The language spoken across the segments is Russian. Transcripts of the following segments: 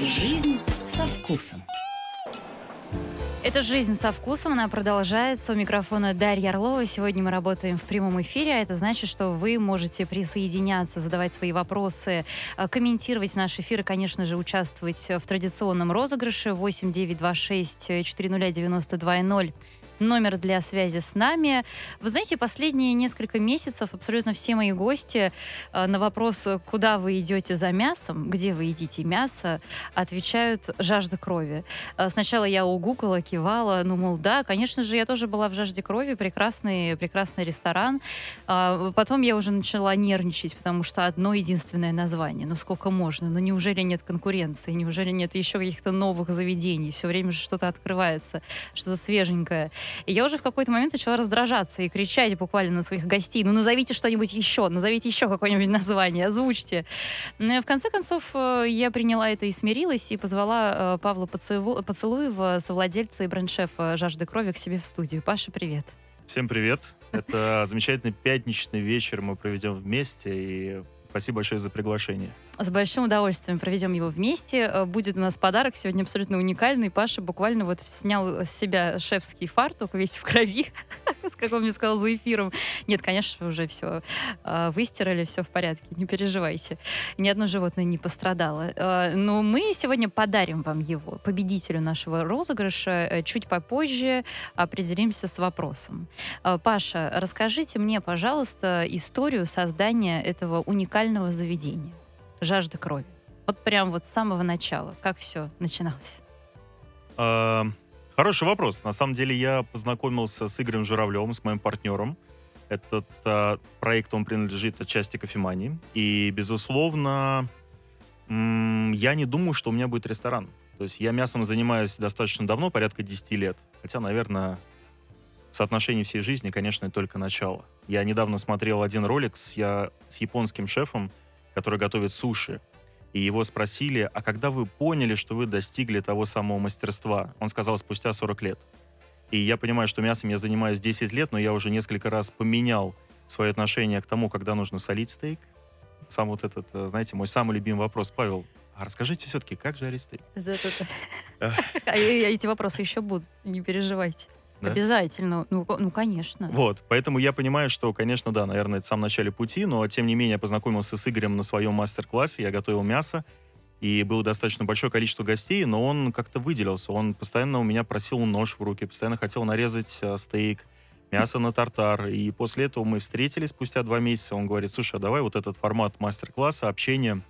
Жизнь со вкусом. Это «Жизнь со вкусом», она продолжается. У микрофона Дарья Орлова. Сегодня мы работаем в прямом эфире, а это значит, что вы можете присоединяться, задавать свои вопросы, э, комментировать наш эфир и, конечно же, участвовать в традиционном розыгрыше 8 926 400 92 0 номер для связи с нами. Вы знаете, последние несколько месяцев абсолютно все мои гости э, на вопрос, куда вы идете за мясом, где вы едите мясо, отвечают жажда крови. Э, сначала я угукала, кивала, ну, мол, да, конечно же, я тоже была в жажде крови, прекрасный, прекрасный ресторан. А, потом я уже начала нервничать, потому что одно единственное название. Ну, сколько можно? Ну, неужели нет конкуренции? Неужели нет еще каких-то новых заведений? Все время же что-то открывается, что-то свеженькое. И я уже в какой-то момент начала раздражаться и кричать буквально на своих гостей, ну назовите что-нибудь еще, назовите еще какое-нибудь название, озвучьте. Но в конце концов э, я приняла это и смирилась, и позвала э, Павла Поцелуева, совладельца и бренд-шефа «Жажды крови» к себе в студию. Паша, привет. Всем привет. Это замечательный пятничный вечер мы проведем вместе, и спасибо большое за приглашение. С большим удовольствием проведем его вместе. Э, будет у нас подарок сегодня абсолютно уникальный. Паша буквально вот снял с себя шефский фартук, весь в крови, как он мне сказал за эфиром. Нет, конечно, уже все э, выстирали, все в порядке, не переживайте. Ни одно животное не пострадало. Э, но мы сегодня подарим вам его, победителю нашего розыгрыша. Чуть попозже определимся с вопросом. Паша, расскажите мне, пожалуйста, историю создания этого уникального заведения жажда крови? Вот прям вот с самого начала, как все начиналось? А, хороший вопрос. На самом деле я познакомился с Игорем Журавлевым, с моим партнером. Этот а, проект, он принадлежит отчасти кофемании. И, безусловно, я не думаю, что у меня будет ресторан. То есть я мясом занимаюсь достаточно давно, порядка 10 лет. Хотя, наверное, соотношение всей жизни, конечно, только начало. Я недавно смотрел один ролик с, я, с японским шефом, который готовит суши. И его спросили, а когда вы поняли, что вы достигли того самого мастерства? Он сказал, спустя 40 лет. И я понимаю, что мясом я занимаюсь 10 лет, но я уже несколько раз поменял свое отношение к тому, когда нужно солить стейк. Сам вот этот, э, знаете, мой самый любимый вопрос, Павел, а расскажите все-таки, как жарить стейк? Да-да-да. А эти вопросы еще будут, не переживайте. Да? Обязательно, ну, ну, конечно. Вот, поэтому я понимаю, что, конечно, да, наверное, это в самом начале пути, но, тем не менее, я познакомился с Игорем на своем мастер-классе, я готовил мясо, и было достаточно большое количество гостей, но он как-то выделился. Он постоянно у меня просил нож в руки, постоянно хотел нарезать э, стейк, мясо на тартар. И после этого мы встретились спустя два месяца. Он говорит, слушай, а давай вот этот формат мастер-класса, общения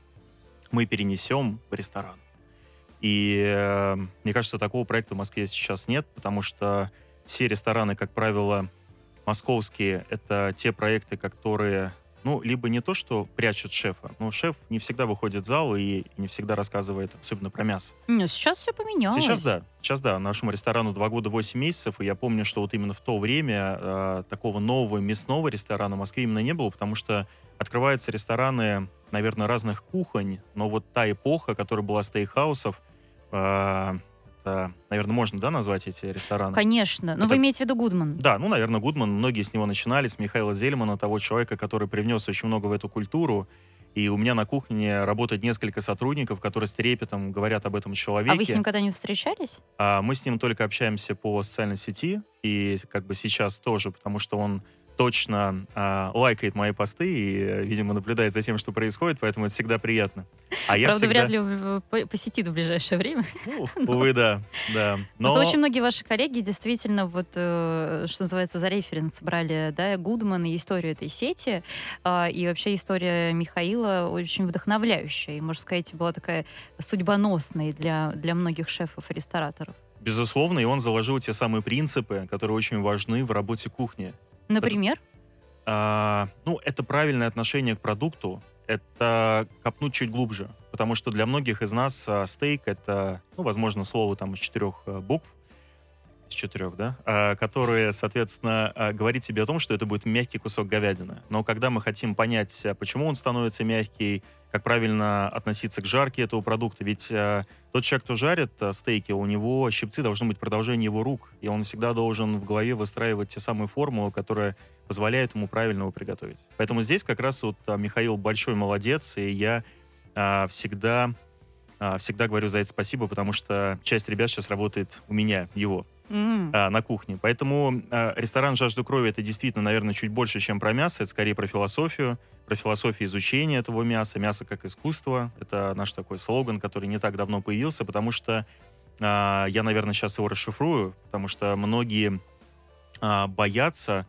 мы перенесем в ресторан. И э, мне кажется, такого проекта в Москве сейчас нет, потому что все рестораны, как правило, московские, это те проекты, которые, ну, либо не то, что прячут шефа, но шеф не всегда выходит в зал и не всегда рассказывает, особенно про мясо. Ну, сейчас все поменялось. Сейчас да. Сейчас да. Нашему ресторану два года восемь месяцев, и я помню, что вот именно в то время э, такого нового мясного ресторана в Москве именно не было, потому что открываются рестораны, наверное, разных кухонь, но вот та эпоха, которая была стейкхаусов, э, это, наверное, можно, да, назвать эти рестораны? Конечно. Но это... вы имеете в виду Гудман? Да, ну, наверное, Гудман. Многие с него начинали, с Михаила Зельмана, того человека, который привнес очень много в эту культуру. И у меня на кухне работает несколько сотрудников, которые с трепетом говорят об этом человеке. А вы с ним когда-нибудь встречались? А, мы с ним только общаемся по социальной сети, и как бы сейчас тоже, потому что он точно э, лайкает мои посты и, видимо, наблюдает за тем, что происходит, поэтому это всегда приятно. А я Правда, всегда... вряд ли посетит в ближайшее время. Ну, увы, да. да. Но... Просто очень многие ваши коллеги действительно, вот, э, что называется, за референс брали, да, Гудман и историю этой сети, э, и вообще история Михаила очень вдохновляющая, и, можно сказать, была такая судьбоносной для, для многих шефов и рестораторов. Безусловно, и он заложил те самые принципы, которые очень важны в работе кухни. Например? А, ну, это правильное отношение к продукту, это копнуть чуть глубже, потому что для многих из нас а, стейк это, ну, возможно, слово там из четырех а, букв, из четырех, да, а, которые, соответственно, а, говорит себе о том, что это будет мягкий кусок говядины. Но когда мы хотим понять, а, почему он становится мягкий, как правильно относиться к жарке этого продукта, ведь тот человек, кто жарит стейки, у него щипцы должны быть продолжение его рук, и он всегда должен в голове выстраивать те самые формулы, которые позволяет ему правильно его приготовить. Поэтому здесь как раз вот Михаил большой молодец, и я всегда, всегда говорю за это спасибо, потому что часть ребят сейчас работает у меня, его, М. а, на кухне. Поэтому а, ресторан «Жажду крови» — это действительно, наверное, чуть больше, чем про мясо. Это скорее про философию, про философию изучения этого мяса. Мясо как искусство. Это наш такой слоган, который не так давно появился, потому что а, я, наверное, сейчас его расшифрую, потому что многие а, боятся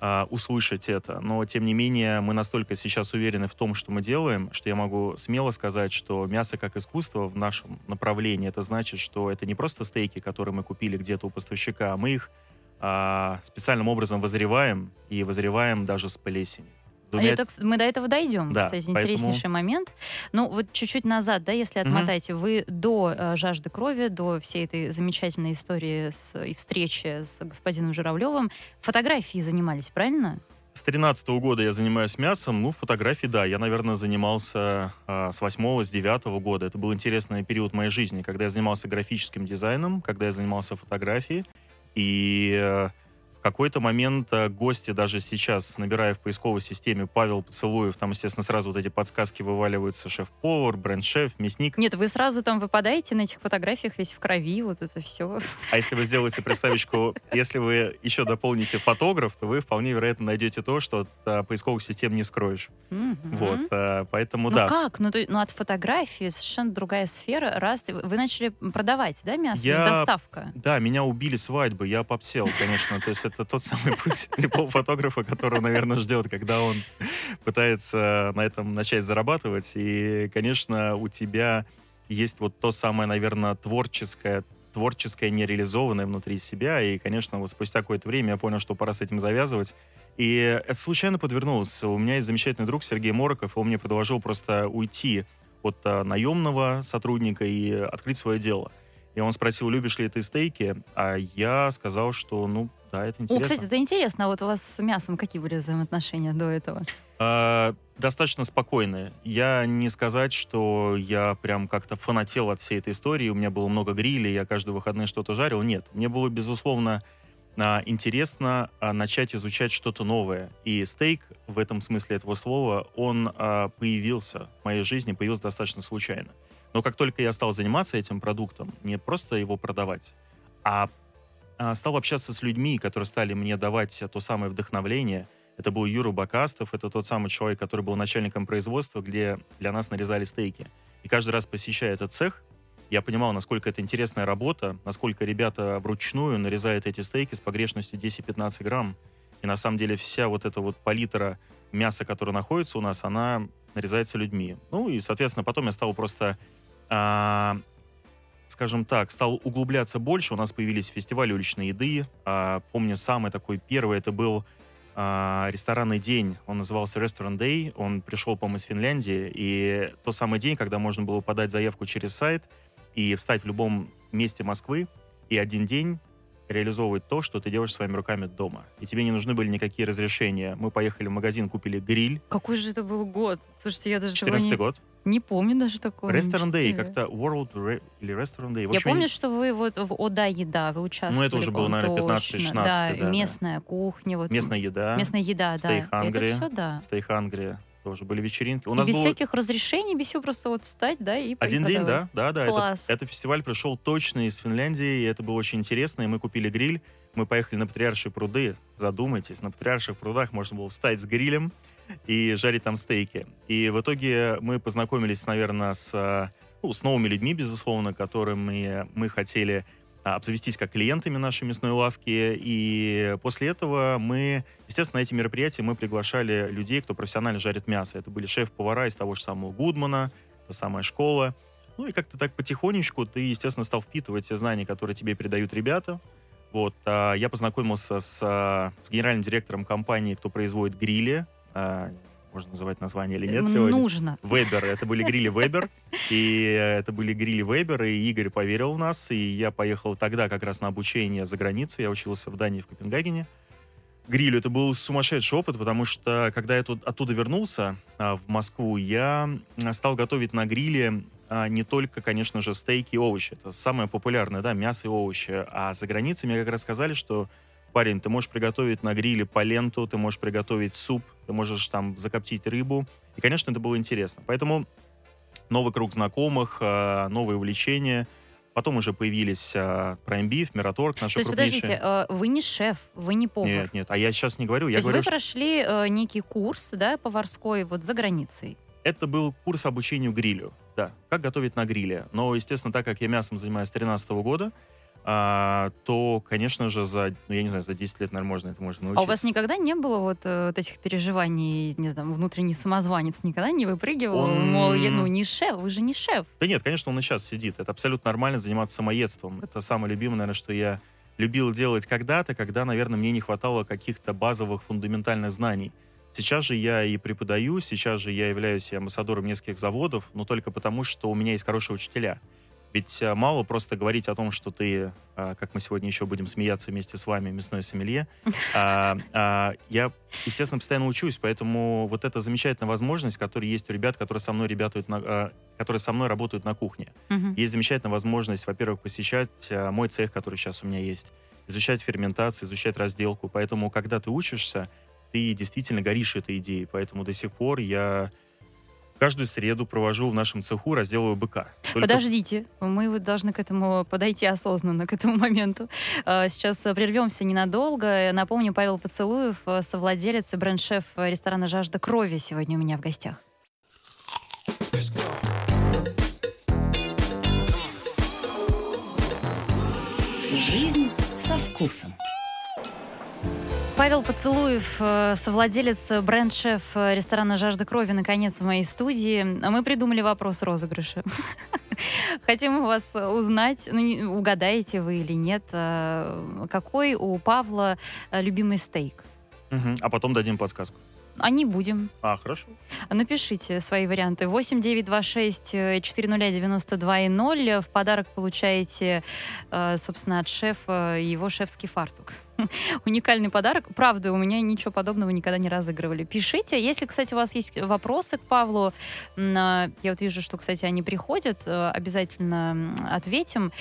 а, услышать это, но тем не менее мы настолько сейчас уверены в том, что мы делаем, что я могу смело сказать, что мясо как искусство в нашем направлении, это значит, что это не просто стейки, которые мы купили где-то у поставщика, а мы их а, специальным образом возреваем и возреваем даже с плесенью. А двумя- это, мы до этого дойдем, Да, кстати, поэтому- интереснейший момент. Ну, вот чуть-чуть назад, да, если Мгм. отмотать, вы до э, жажды крови, до всей этой замечательной истории с, и встречи с господином Журавлевым, фотографией занимались, правильно? С 13 года я занимаюсь мясом, ну, фотографии, да, я, наверное, занимался а, с 8 с 9 года. Это был интересный период моей жизни, когда я занимался графическим дизайном, когда я занимался фотографией, и э, в какой-то момент э, гости даже сейчас, набирая в поисковой системе Павел Поцелуев, там, естественно, сразу вот эти подсказки вываливаются шеф-повар, бренд-шеф, мясник. Нет, вы сразу там выпадаете на этих фотографиях весь в крови, вот это все. А если вы сделаете приставочку, если вы еще дополните фотограф, то вы вполне вероятно найдете то, что от а, поисковых систем не скроешь. Вот, а, поэтому Ну да. как? Ну, то- ну, от фотографии совершенно другая сфера. Раз вы начали продавать, да, мясо? Доставка. Да, меня убили свадьбы, я попсел, конечно. То есть это тот самый путь любого фотографа, которого, наверное, ждет, когда он пытается на этом начать зарабатывать. И, конечно, у тебя есть вот то самое, наверное, творческое, творческое нереализованное внутри себя. И, конечно, вот спустя какое-то время я понял, что пора с этим завязывать. И это случайно подвернулось. У меня есть замечательный друг Сергей Мороков, он мне предложил просто уйти от а, наемного сотрудника и открыть свое дело. И он спросил, любишь ли ты стейки? А я сказал, что, ну, да, это О, интересно. кстати, это интересно. А вот у вас с мясом какие были взаимоотношения до этого? А, достаточно спокойные. Я не сказать, что я прям как-то фанател от всей этой истории. У меня было много грилей, я каждые выходные что-то жарил. Нет, мне было, безусловно, а, интересно а, начать изучать что-то новое. И стейк, в этом смысле этого слова, он а, появился в моей жизни, появился достаточно случайно. Но как только я стал заниматься этим продуктом, не просто его продавать, а а, стал общаться с людьми, которые стали мне давать то самое вдохновление. Это был Юра Бакастов, это тот самый человек, который был начальником производства, где для нас нарезали стейки. И каждый раз посещая этот цех, я понимал, насколько это интересная работа, насколько ребята вручную нарезают эти стейки с погрешностью 10-15 грамм. И на самом деле вся вот эта вот палитра мяса, которая находится у нас, она нарезается людьми. Ну и, соответственно, потом я стал просто скажем так, стал углубляться больше. У нас появились фестивали уличной еды. А, помню, самый такой первый это был а, ресторанный день. Он назывался Restaurant Day. Он пришел, по-моему, из Финляндии. И тот самый день, когда можно было подать заявку через сайт и встать в любом месте Москвы, и один день реализовывать то, что ты делаешь своими руками дома. И тебе не нужны были никакие разрешения. Мы поехали в магазин, купили гриль. Какой же это был год? Слушайте, я даже того 14 не, год. Не помню даже такого. Restaurant Day, как-то World Re- или Restaurant Day. В Я общем, помню, что вы вот в «О, да, еда» вы участвовали. Ну, это уже было, наверное, 15-16, точно. да, Да, да. местная кухня. Вот, местная еда. Местная еда, Stay да. Hungry. Это все, да. Stay Hungry тоже были вечеринки. У И нас без было всяких разрешений, без всего просто вот встать, да, и один день, да, да, да. Класс. Это, это фестиваль пришел точно из Финляндии, и это было очень интересно. И мы купили гриль, мы поехали на Патриаршие пруды. Задумайтесь, на Патриарших прудах можно было встать с грилем и жарить там стейки. И в итоге мы познакомились, наверное, с, э, ну, с новыми людьми, безусловно, которыми мы хотели а, обзавестись как клиентами нашей мясной лавки. И после этого мы, естественно, на эти мероприятия мы приглашали людей, кто профессионально жарит мясо. Это были шеф-повара из того же самого Гудмана, та самая школа. Ну и как-то так потихонечку ты, естественно, стал впитывать те знания, которые тебе передают ребята. Вот, а, я познакомился с, а, с генеральным директором компании, кто производит грили. А, можно называть название или нет М, сегодня? Нужно. Вебер. Это были грили Вебер. И э, это были грили Вебер, и Игорь поверил в нас. И я поехал тогда как раз на обучение за границу. Я учился в Дании, в Копенгагене. Грилю это был сумасшедший опыт, потому что когда я тут, оттуда вернулся а, в Москву, я а, стал готовить на гриле а, не только, конечно же, стейки и овощи. Это самое популярное, да, мясо и овощи. А за границей мне как раз сказали, что парень, ты можешь приготовить на гриле поленту, ты можешь приготовить суп, ты можешь там закоптить рыбу. И, конечно, это было интересно. Поэтому новый круг знакомых, э, новые увлечения. Потом уже появились э, Prime Beef, Мираторг, наши То есть, крупнейшие. подождите, э, вы не шеф, вы не повар. Нет, нет, а я сейчас не говорю, То я есть говорю, вы прошли э, некий курс, да, поварской вот за границей. это был курс обучению грилю, да, как готовить на гриле. Но, естественно, так как я мясом занимаюсь с 2013 года, а, то, конечно же, за, ну, я не знаю, за 10 лет, наверное, можно это можно научиться. А у вас никогда не было вот, э, вот этих переживаний, не знаю, внутренний самозванец никогда не выпрыгивал? Он- Мол, я, ну не шеф, вы же не шеф. Да нет, конечно, он и сейчас сидит. Это абсолютно нормально заниматься самоедством. Это самое любимое, наверное, что я любил делать когда-то, когда, наверное, мне не хватало каких-то базовых фундаментальных знаний. Сейчас же я и преподаю, сейчас же я являюсь амбассадором нескольких заводов, но только потому, что у меня есть хорошие учителя. Ведь э, мало просто говорить о том, что ты, а, как мы сегодня еще будем смеяться вместе с вами, мясной сомелье. А, а, Я, естественно, постоянно учусь, поэтому вот эта замечательная возможность, которая есть у ребят, которые со мной, ребятают на, а, которые со мной работают на кухне. Есть замечательная возможность, во-первых, посещать э, мой цех, который сейчас у меня есть, изучать ферментацию, изучать разделку. Поэтому, когда ты учишься, ты действительно горишь этой идеей. Поэтому до сих пор я каждую среду провожу в нашем цеху, разделываю быка. Только- Подождите, мы вот должны к этому подойти осознанно, к этому моменту. Э, Сейчас прервемся ненадолго. Напомню, Павел Поцелуев, э, совладелец и бренд-шеф ресторана «Жажда крови» сегодня у меня в гостях. Жизнь со вкусом. Павел Поцелуев, э, совладелец, э, бренд-шеф э, ресторана «Жажда крови», наконец, в моей студии. Мы придумали вопрос розыгрыша. Хотим у вас узнать, ну, угадаете вы или нет, какой у Павла любимый стейк. А потом дадим подсказку. А не будем. А, хорошо. Напишите свои варианты. 8 926 э, 400 92 и 0. В подарок получаете, э, собственно, от шефа его шефский фартук. Уникальный подарок. Правда, у меня ничего подобного никогда не разыгрывали. Пишите. Если, кстати, у вас есть вопросы к Павлу, а, я вот вижу, что, кстати, они приходят, э, обязательно ответим.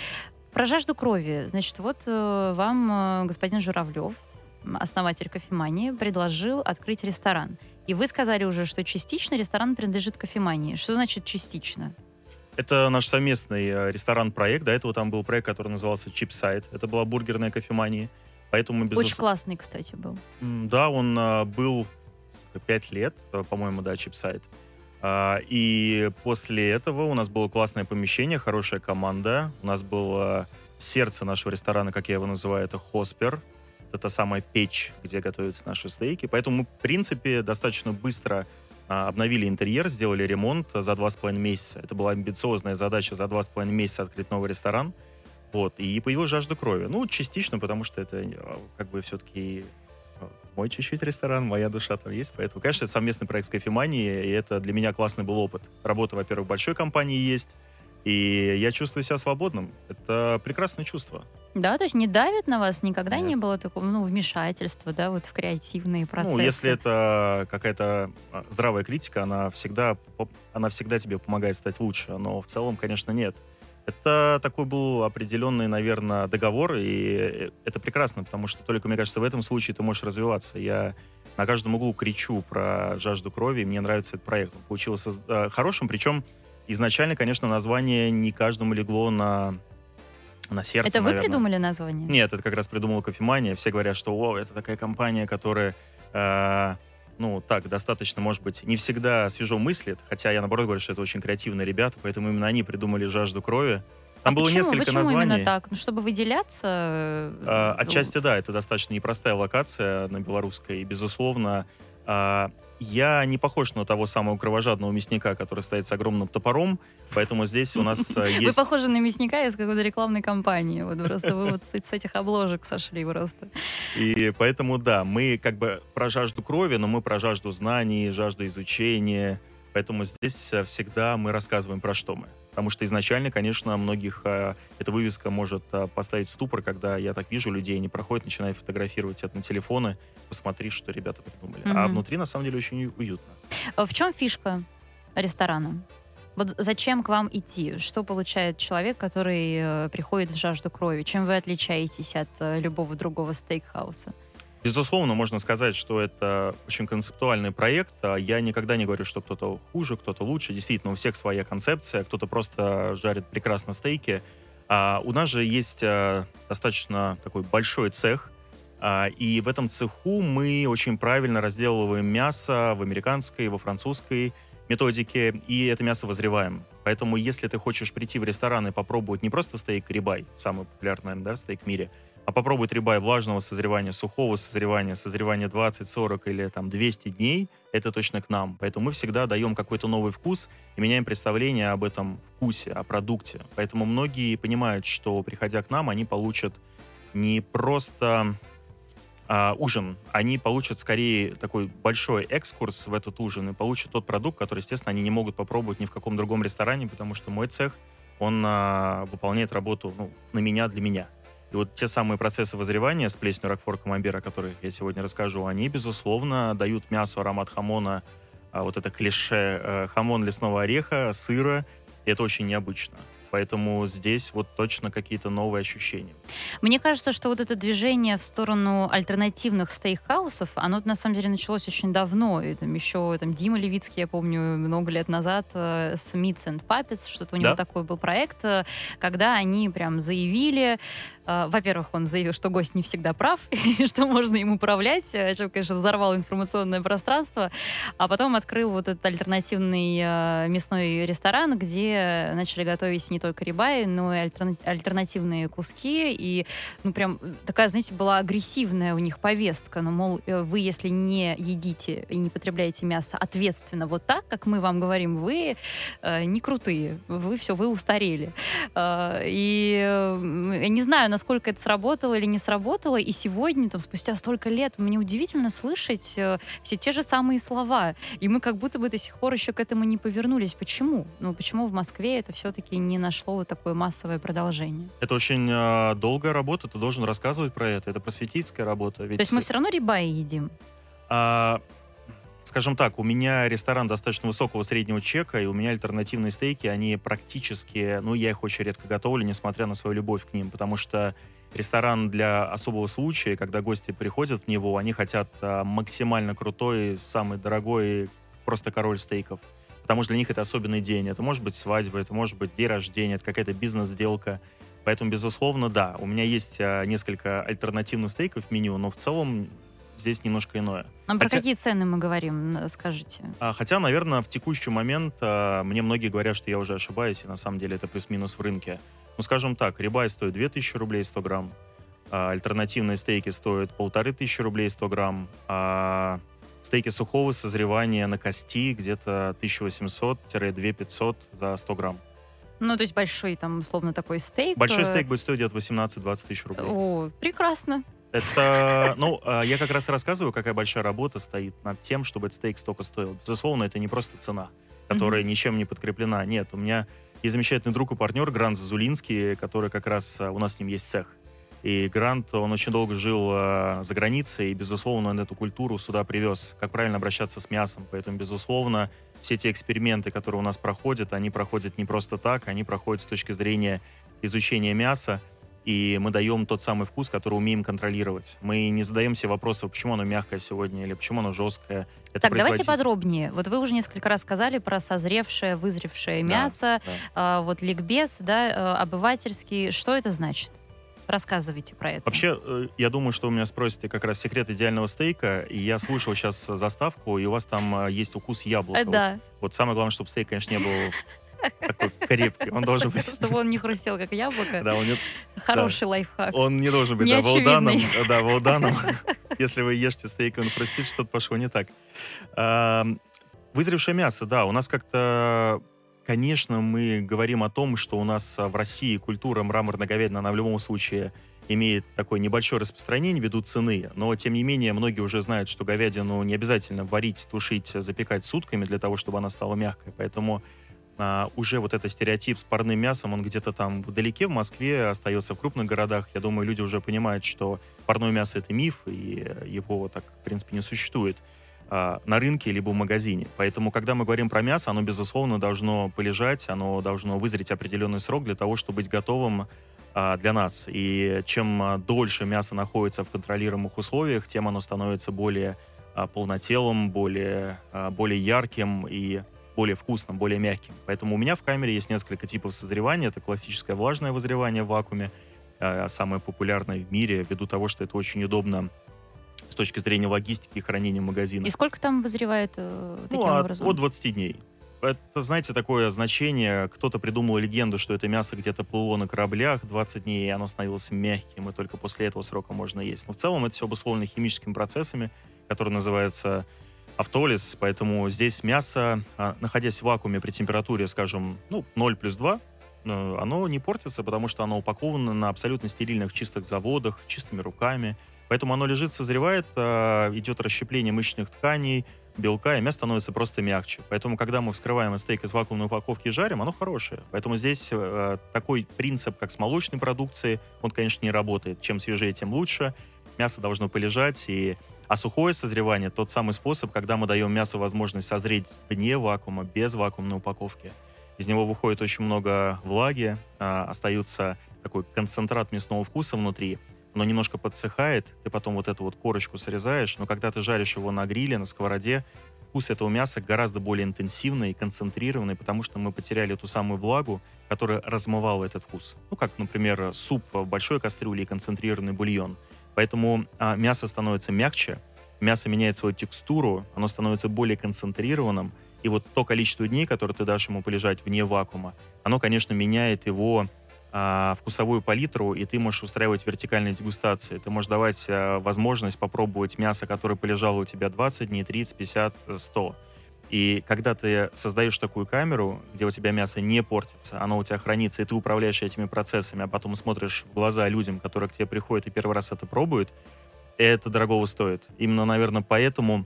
Про жажду крови. Значит, вот э, вам господин Журавлев, основатель кофемании, предложил открыть ресторан. И вы сказали уже, что частично ресторан принадлежит кофемании. Что значит частично? Это наш совместный э, ресторан-проект. До этого там был проект, который назывался Чипсайд. Это была бургерная кофемания. Поэтому мы Очень безусловно... классный, кстати, был. Да, он а, был пять лет, э, по-моему, да, чипсайт. А, И после этого у нас было классное помещение, хорошая команда. У нас было сердце нашего ресторана, как я его называю, это хоспер. Это та самая печь, где готовятся наши стейки. Поэтому мы, в принципе, достаточно быстро а, обновили интерьер, сделали ремонт за два с половиной месяца. Это была амбициозная задача за два с половиной месяца открыть новый ресторан. Вот. И появилась жажда крови. Ну, частично, потому что это э, как бы все-таки мой чуть-чуть ресторан, моя душа там есть. Поэтому, конечно, это совместный проект с кофеманией, и это для меня классный был опыт. Работа, во-первых, в большой компании есть, и я чувствую себя свободным. Это прекрасное чувство. Да, то есть не давит на вас, никогда Нет. не было такого, ну, вмешательства, да, вот в креативные процессы. Ну, если это какая-то а, здравая критика, она всегда, она всегда тебе помогает стать лучше, но в целом, конечно, нет. Это такой был определенный, наверное, договор, и э, это прекрасно, потому что только, мне кажется, в этом случае ты можешь развиваться. Я на каждом углу кричу про жажду крови, и мне нравится этот проект. Он получился э, хорошим, причем изначально, конечно, название не каждому легло на, на сердце, Это вы наверное. придумали название? Нет, это как раз придумала кофемания. Все говорят, что о, это такая компания, которая, э, ну, так, достаточно, может быть, не всегда свежо мыслит, хотя я, наоборот, говорю, что это очень креативные ребята, поэтому именно они придумали «Жажду крови». Там А было почему? несколько Почему названий. именно так? Ну, чтобы выделяться? э, А, Отчасти, да, это достаточно непростая локация на белорусской, и, безусловно, а, я не похож на того самого кровожадного мясника, который стоит с огромным топором, поэтому здесь у нас Вы есть... похожи на мясника из какой-то рекламной кампании. Вот просто вы вот с этих обложек сошли просто. И поэтому, да, мы как бы про жажду крови, но мы про жажду знаний, жажду изучения. Поэтому здесь э, всегда мы рассказываем про что мы. Потому что изначально, конечно, многих э, эта вывеска может э, поставить ступор, когда я так вижу людей, они проходят, начинают фотографировать это на телефоны, посмотри, что ребята придумали. А Мгм. внутри, на самом деле, очень ую- уютно. А В чем фишка ресторана? Вот зачем к вам идти? Что получает человек, который э, приходит в жажду крови? Чем вы отличаетесь от э, любого другого стейкхауса? Безусловно, можно сказать, что это очень концептуальный проект. А Я никогда не говорю, что кто-то хуже, кто-то лучше. Действительно, у всех своя концепция. Кто-то просто жарит прекрасно стейки. А у нас же есть а, достаточно такой большой цех, а, и в этом цеху мы очень правильно разделываем мясо в американской, во французской методике, и это мясо возреваем. Поэтому, если ты хочешь прийти в ресторан и попробовать не просто стейк рибай, самый популярный, наверное, да, стейк в мире, а попробовать рибай влажного созревания, сухого созревания, созревания 20, 40 или там 200 дней, это точно к нам. Поэтому мы всегда даем какой-то новый вкус и меняем представление об этом вкусе, о продукте. Поэтому многие понимают, что приходя к нам, они получат не просто а, ужин, они получат скорее такой большой экскурс в этот ужин и получат тот продукт, который, естественно, они не могут попробовать ни в каком другом ресторане, потому что мой цех, он а, выполняет работу ну, на меня, для меня. И вот те самые процессы возревания с плесенью Рокфор Камамбер, о которых я сегодня расскажу, они, безусловно, дают мясу аромат хамона, а, вот это клише э, хамон лесного ореха, сыра, и это очень необычно. Поэтому здесь вот точно какие-то новые ощущения. Мне кажется, что вот это движение в сторону альтернативных стейкхаусов, оно на самом деле началось очень давно. И, там, еще там, Дима Левицкий, я помню, много лет назад э, с Meats and Puppets, что-то у него Да. такой был проект, э, когда они прям заявили, во-первых, он заявил, что гость не всегда прав, и что можно им управлять, э, чем, конечно, взорвал информационное пространство, а потом открыл вот этот альтернативный э, мясной ресторан, где начали готовить не только рибай, но и альтерна- альтернативные куски, и ну прям э, такая, знаете, была агрессивная у них повестка, ну, мол, э, вы, если не едите и не потребляете мясо ответственно вот так, как мы вам говорим, вы э, не крутые, вы все, вы устарели. Э, и э, я не знаю, насколько это сработало или не сработало, и сегодня, там, спустя столько лет, мне удивительно слышать э, все те же самые слова, и мы как будто бы до сих пор еще к этому не повернулись. Почему? Ну, почему в Москве это все-таки не нашло вот такое массовое продолжение? Это очень э, долгая работа, ты должен рассказывать про это. Это просветительская работа. Ведь, То есть мы все равно рибай едим? а, скажем так, у меня ресторан достаточно высокого среднего чека, и у меня альтернативные стейки, они практически, ну, я их очень редко готовлю, несмотря на свою любовь к ним, потому что ресторан для особого случая, когда гости приходят в него, они хотят а, максимально крутой, самый дорогой, просто король стейков. Потому что для них это особенный день. Это может быть свадьба, это может быть день рождения, это какая-то бизнес-сделка. Поэтому, безусловно, да, у меня есть а, несколько альтернативных стейков в меню, но в целом здесь немножко иное. А про Хотя- какие цены мы говорим, скажите? А, Хотя, наверное, в текущий момент а, мне многие говорят, что я уже ошибаюсь, и на самом деле это плюс-минус в рынке. Ну, скажем так, рибай стоит 2000 рублей 100 грамм, а, альтернативные стейки стоят 1500 рублей 100 грамм, а стейки сухого созревания на кости где-то 1800-2500 за 100 грамм. Ну, то есть большой, там, условно, такой стейк. Большой э, стейк будет стоить где-то 18-20 тысяч рублей. О, прекрасно. Это, ну, а, я как раз рассказываю, какая большая работа стоит над тем, чтобы этот стейк столько стоил. Безусловно, это не просто цена, которая ничем не подкреплена. Нет, у меня есть замечательный друг и партнер Грант Зазулинский, который как раз, а, у нас с ним есть цех. И Грант, он очень долго жил а, за границей, и, безусловно, он эту культуру сюда привез, как правильно обращаться с мясом. Поэтому, безусловно, все те эксперименты, которые у нас проходят, они проходят не просто так, они проходят с точки зрения изучения мяса, и мы даем тот самый вкус, который умеем контролировать. Мы не задаем себе вопросы, почему оно мягкое сегодня или почему оно жесткое. Это Так, давайте подробнее. Вот вы уже несколько раз сказали про созревшее, вызревшее Да, мясо, да. а, вот ликбез, да, э, обывательский. Что это значит? Рассказывайте про это. Вообще, э, я думаю, что вы меня спросите как раз секрет идеального стейка, и я слушал сейчас заставку, и у вас там э, есть укус яблока. Э, Вот- Да, Вот, самое главное, чтобы стейк, конечно, не был такой крепкий. Он должен быть... чтобы он не хрустел, как яблоко. Да, он не, Хороший лайфхак. он не должен быть да, волданом. Да, волданом. Если вы ешьте стейк, он хрустит, что-то пошло не так. Вызревшее мясо, да, у нас как-то Конечно, мы говорим о том, что у нас а, в России культура мраморно-говядина, она в любом случае имеет такое небольшое распространение ввиду цены, но тем не менее многие уже знают, что говядину не обязательно варить, тушить, запекать сутками для того, чтобы она стала мягкой, поэтому а, уже вот этот стереотип с парным мясом, он где-то там вдалеке в Москве остается в крупных городах. Я думаю, люди уже понимают, что парное мясо это миф, и его так, в принципе, не существует. а, на рынке либо в магазине. Поэтому, когда мы говорим про мясо, оно, безусловно, должно полежать, оно должно вызреть определенный срок для того, чтобы быть готовым а, для нас. И чем а, дольше мясо находится в контролируемых условиях, тем оно становится более а, полнотелым, более, более ярким и более вкусным, более мягким. Поэтому у меня в камере есть несколько типов созревания. Это классическое влажное вызревание в вакууме, а, самое популярное в мире, ввиду того, что это очень удобно с точки зрения логистики и хранения магазина. И сколько там вызревает э, таким ну, от, образом? от 20 дней. Это, знаете, такое значение. Кто-то придумал легенду, что это мясо где-то плыло на кораблях 20 дней, и оно становилось мягким, и только после этого срока можно есть. Но в целом это все обусловлено химическими процессами, которые называются автолиз. Поэтому здесь мясо, а, находясь в вакууме при температуре, скажем, ну, 0 плюс 2, э, оно не портится, потому что оно упаковано на абсолютно стерильных чистых заводах, чистыми руками. Поэтому оно лежит, созревает, а, идет расщепление мышечных тканей, белка, и мясо становится просто мягче. Поэтому, когда мы вскрываем стейк из вакуумной упаковки и жарим, оно хорошее. Поэтому здесь э, такой принцип, как с молочной продукцией, он, конечно, не работает. Чем свежее, тем лучше. Мясо должно полежать, и... а сухое созревание — тот самый способ, когда мы даем мясу возможность созреть вне вакуума, без вакуумной упаковки. Из него выходит очень много влаги, э, остается такой концентрат мясного вкуса внутри, оно немножко подсыхает, ты потом вот эту вот корочку срезаешь, но когда ты жаришь его на гриле, на сковороде, вкус этого мяса гораздо более интенсивный и концентрированный, потому что мы потеряли ту самую влагу, которая размывала этот вкус. Ну, как, например, суп в большой кастрюле и концентрированный бульон. Поэтому а, мясо становится мягче, мясо меняет свою текстуру, оно становится более концентрированным, и вот то количество дней, которое ты дашь ему полежать вне вакуума, оно, конечно, меняет его а, вкусовую палитру, и ты можешь устраивать вертикальные дегустации. Ты можешь давать а, возможность попробовать мясо, которое полежало у тебя 20 дней, 30, 50, 100. И когда ты создаешь такую камеру, где у тебя мясо не портится, оно у тебя хранится, и ты управляешь этими процессами, а потом смотришь в глаза людям, которые к тебе приходят и первый раз это пробуют, это дорогого стоит. Именно, наверное, поэтому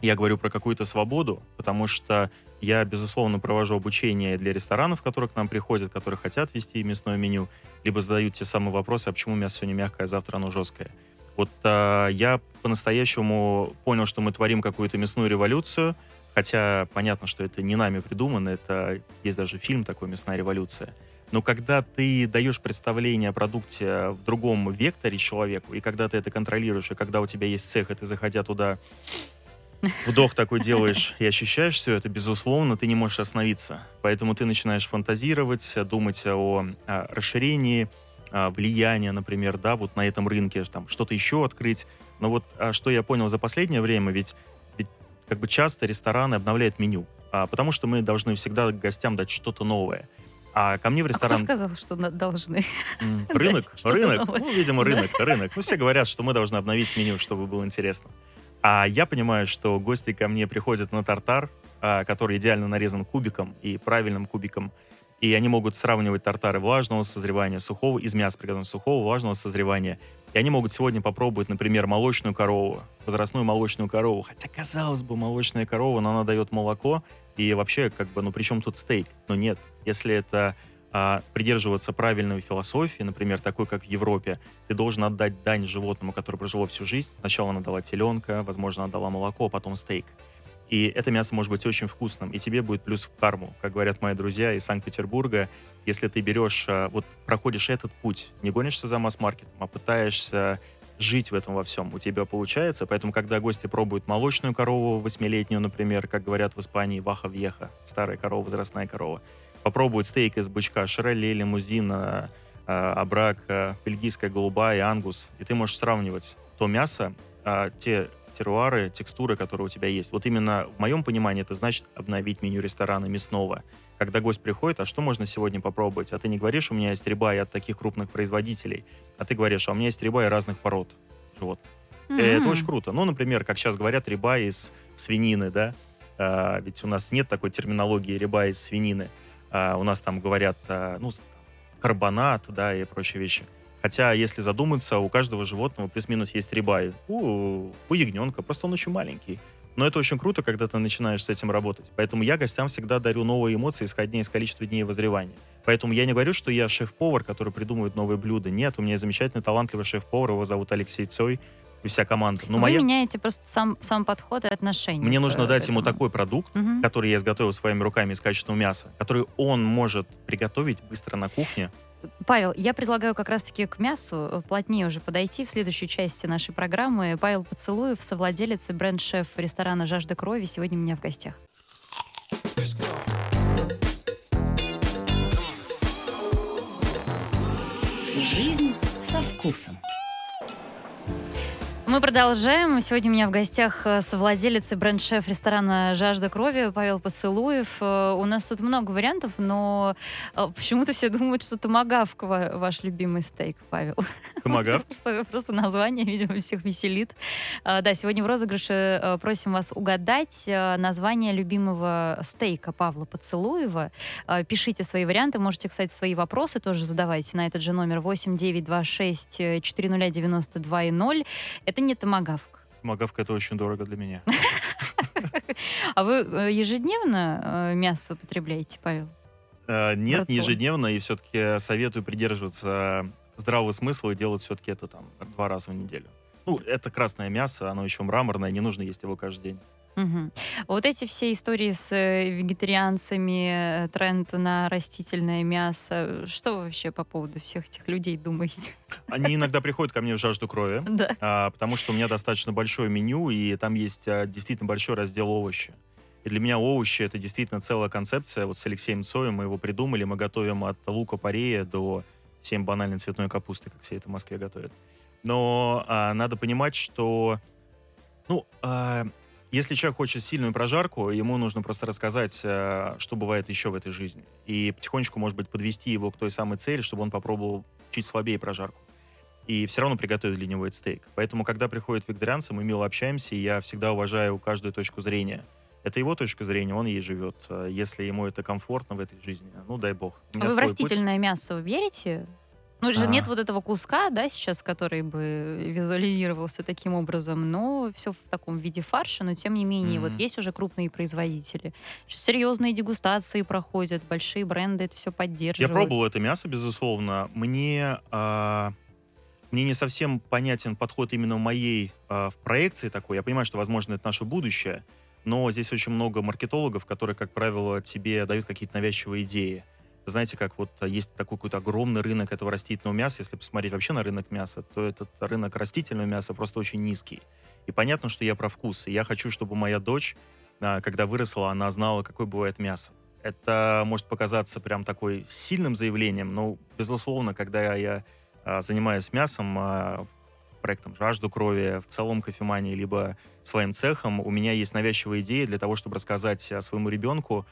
я говорю про какую-то свободу, потому что я, безусловно, провожу обучение для ресторанов, которые к нам приходят, которые хотят вести мясное меню, либо задают те самые вопросы, а почему мясо сегодня мягкое, а завтра оно жесткое. Вот а, я по-настоящему понял, что мы творим какую-то мясную революцию, хотя понятно, что это не нами придумано, это есть даже фильм такой «Мясная революция». Но когда ты даешь представление о продукте в другом векторе человеку, и когда ты это контролируешь, и когда у тебя есть цех, и ты, заходя туда, вдох такой делаешь и ощущаешь все это, безусловно, ты не можешь остановиться. Поэтому ты начинаешь фантазировать, думать о, о расширении, о влиянии, например, да, вот на этом рынке, там, что-то еще открыть. Но вот а что я понял за последнее время, ведь как бы часто рестораны обновляют меню, а, потому что мы должны всегда гостям дать что-то новое. А ко мне в ресторан... А кто сказал, что должны? Рынок, рынок. Ну, видимо, рынок, рынок. Ну, все говорят, что мы должны обновить меню, чтобы было интересно. А я понимаю, что гости ко мне приходят на тартар, а, который идеально нарезан кубиком и правильным кубиком. И они могут сравнивать тартары влажного созревания, сухого, из мяса приготовленного сухого, влажного созревания. И они могут сегодня попробовать, например, молочную корову, возрастную молочную корову. Хотя, казалось бы, молочная корова, но она дает молоко. И вообще, как бы, ну при чем тут стейк? Но нет, если это а, придерживаться правильной философии, например, такой, как в Европе, ты должен отдать дань животному, которое прожило всю жизнь. Сначала она дала теленка, возможно, она дала молоко, а потом стейк. И это мясо может быть очень вкусным, и тебе будет плюс в карму. Как говорят мои друзья из Санкт-Петербурга, если ты берешь, а, вот проходишь этот путь, не гонишься за масс-маркетом, а пытаешься жить в этом во всем. У тебя получается, поэтому, когда гости пробуют молочную корову восьмилетнюю, например, как говорят в Испании, ваха-вьеха, старая корова, возрастная корова, попробовать стейк из бычка, шароле, лимузина, абрак, бельгийская голубая ангус, и ты можешь сравнивать то мясо, а, те теруары, текстуры, которые у тебя есть. Вот именно в моем понимании это значит обновить меню ресторана мясного. Когда гость приходит, а что можно сегодня попробовать? А ты не говоришь, у меня есть рибай от таких крупных производителей, а ты говоришь, а у меня есть рибай разных пород животных. Mm-hmm. Это очень круто. Ну, например, как сейчас говорят, рибай из свинины, да? А, ведь у нас нет такой терминологии рибай из свинины. А, у нас там говорят, а, ну, карбонат, да, и прочие вещи. Хотя, если задуматься, у каждого животного плюс-минус есть рибай. У, у ягненка, просто он очень маленький. Но это очень круто, когда ты начинаешь с этим работать. Поэтому я гостям всегда дарю новые эмоции, исходя из количества дней возревания. Поэтому я не говорю, что я шеф-повар, который придумывает новые блюда. Нет, у меня замечательный талантливый шеф-повар, его зовут Алексей Цой. и вся команда. Но Вы моя... меняете просто сам, сам подход и отношение. Мне нужно дать ему этому. такой продукт, Мгм. который я изготовил своими руками из качественного мяса, который он может приготовить быстро на кухне. Павел, я предлагаю как раз-таки к мясу э, плотнее уже подойти в следующей части нашей программы. Павел Поцелуев, совладелец и бренд-шеф ресторана «Жажда крови», сегодня у меня в гостях. Жизнь со вкусом. Мы продолжаем. Сегодня у меня в гостях э, совладелец и бренд-шеф ресторана «Жажда крови» Павел Поцелуев. Э, У нас тут много вариантов, но э, почему-то все думают, что томагавка ва- ваш любимый стейк, Павел. Томагавк. Просто, название, видимо, всех веселит. Да, сегодня в розыгрыше просим вас угадать название любимого стейка Павла Поцелуева. Пишите свои варианты, можете, кстати, свои вопросы тоже задавайте на этот же номер 8926 400 92 0. Это не томагавк. Томагавка это очень дорого для меня. А вы э, ежедневно э, мясо употребляете, Павел? Э, Нет, не ежедневно, и все-таки советую придерживаться здравого смысла и делать все-таки это там два раза в неделю. Ну, это красное мясо, оно еще мраморное, не нужно есть его каждый день. Мгм. Вот эти все истории с э, вегетарианцами, э, тренд на растительное мясо, что вы вообще по поводу всех этих людей думаете? Они иногда приходят ко мне в жажду крови, Да. а, потому что у меня достаточно большое меню, и там есть а, действительно большой раздел овощи. И для меня овощи — это действительно целая концепция. Вот с Алексеем Цоем мы его придумали. Мы готовим от лука-порея до всем банальной цветной капусты, как все это в Москве готовят. Но а, надо понимать, что... Ну, а, если человек хочет сильную прожарку, ему нужно просто рассказать, а, что бывает еще в этой жизни. И потихонечку, может быть, подвести его к той самой цели, чтобы он попробовал чуть слабее прожарку и все равно приготовить для него этот стейк. Поэтому, когда приходят вегетарианцы, мы мило общаемся, и я всегда уважаю каждую точку зрения. Это его точка зрения, он ей живет. А Если ему это комфортно в этой жизни, ну дай бог. А вы в свой путь. растительное мясо верите? Ну, же А. нет вот этого куска, да, сейчас, который бы визуализировался таким образом, но все в таком виде фарша, но тем не менее, вот Мгм. есть уже крупные производители. Сейчас серьезные дегустации проходят, большие бренды это все Я поддерживают. пробовал это мясо, безусловно. Мне, а, мне не совсем понятен подход именно моей а, в проекции такой. Я понимаю, что, возможно, это наше будущее, но здесь очень много маркетологов, которые, как правило, тебе дают какие-то навязчивые идеи. Знаете, как вот есть такой какой-то огромный рынок этого растительного мяса. Если посмотреть вообще на рынок мяса, то этот рынок растительного мяса просто очень низкий. И понятно, что я про вкус. И я хочу, чтобы моя дочь, а, когда выросла, она знала, какое бывает мясо. Это может показаться прям такой сильным заявлением, но, безусловно, когда я а, занимаюсь мясом, а, проектом «Жажду крови», в целом кофемании, либо своим цехом, у меня есть навязчивая идея для того, чтобы рассказать своему ребенку,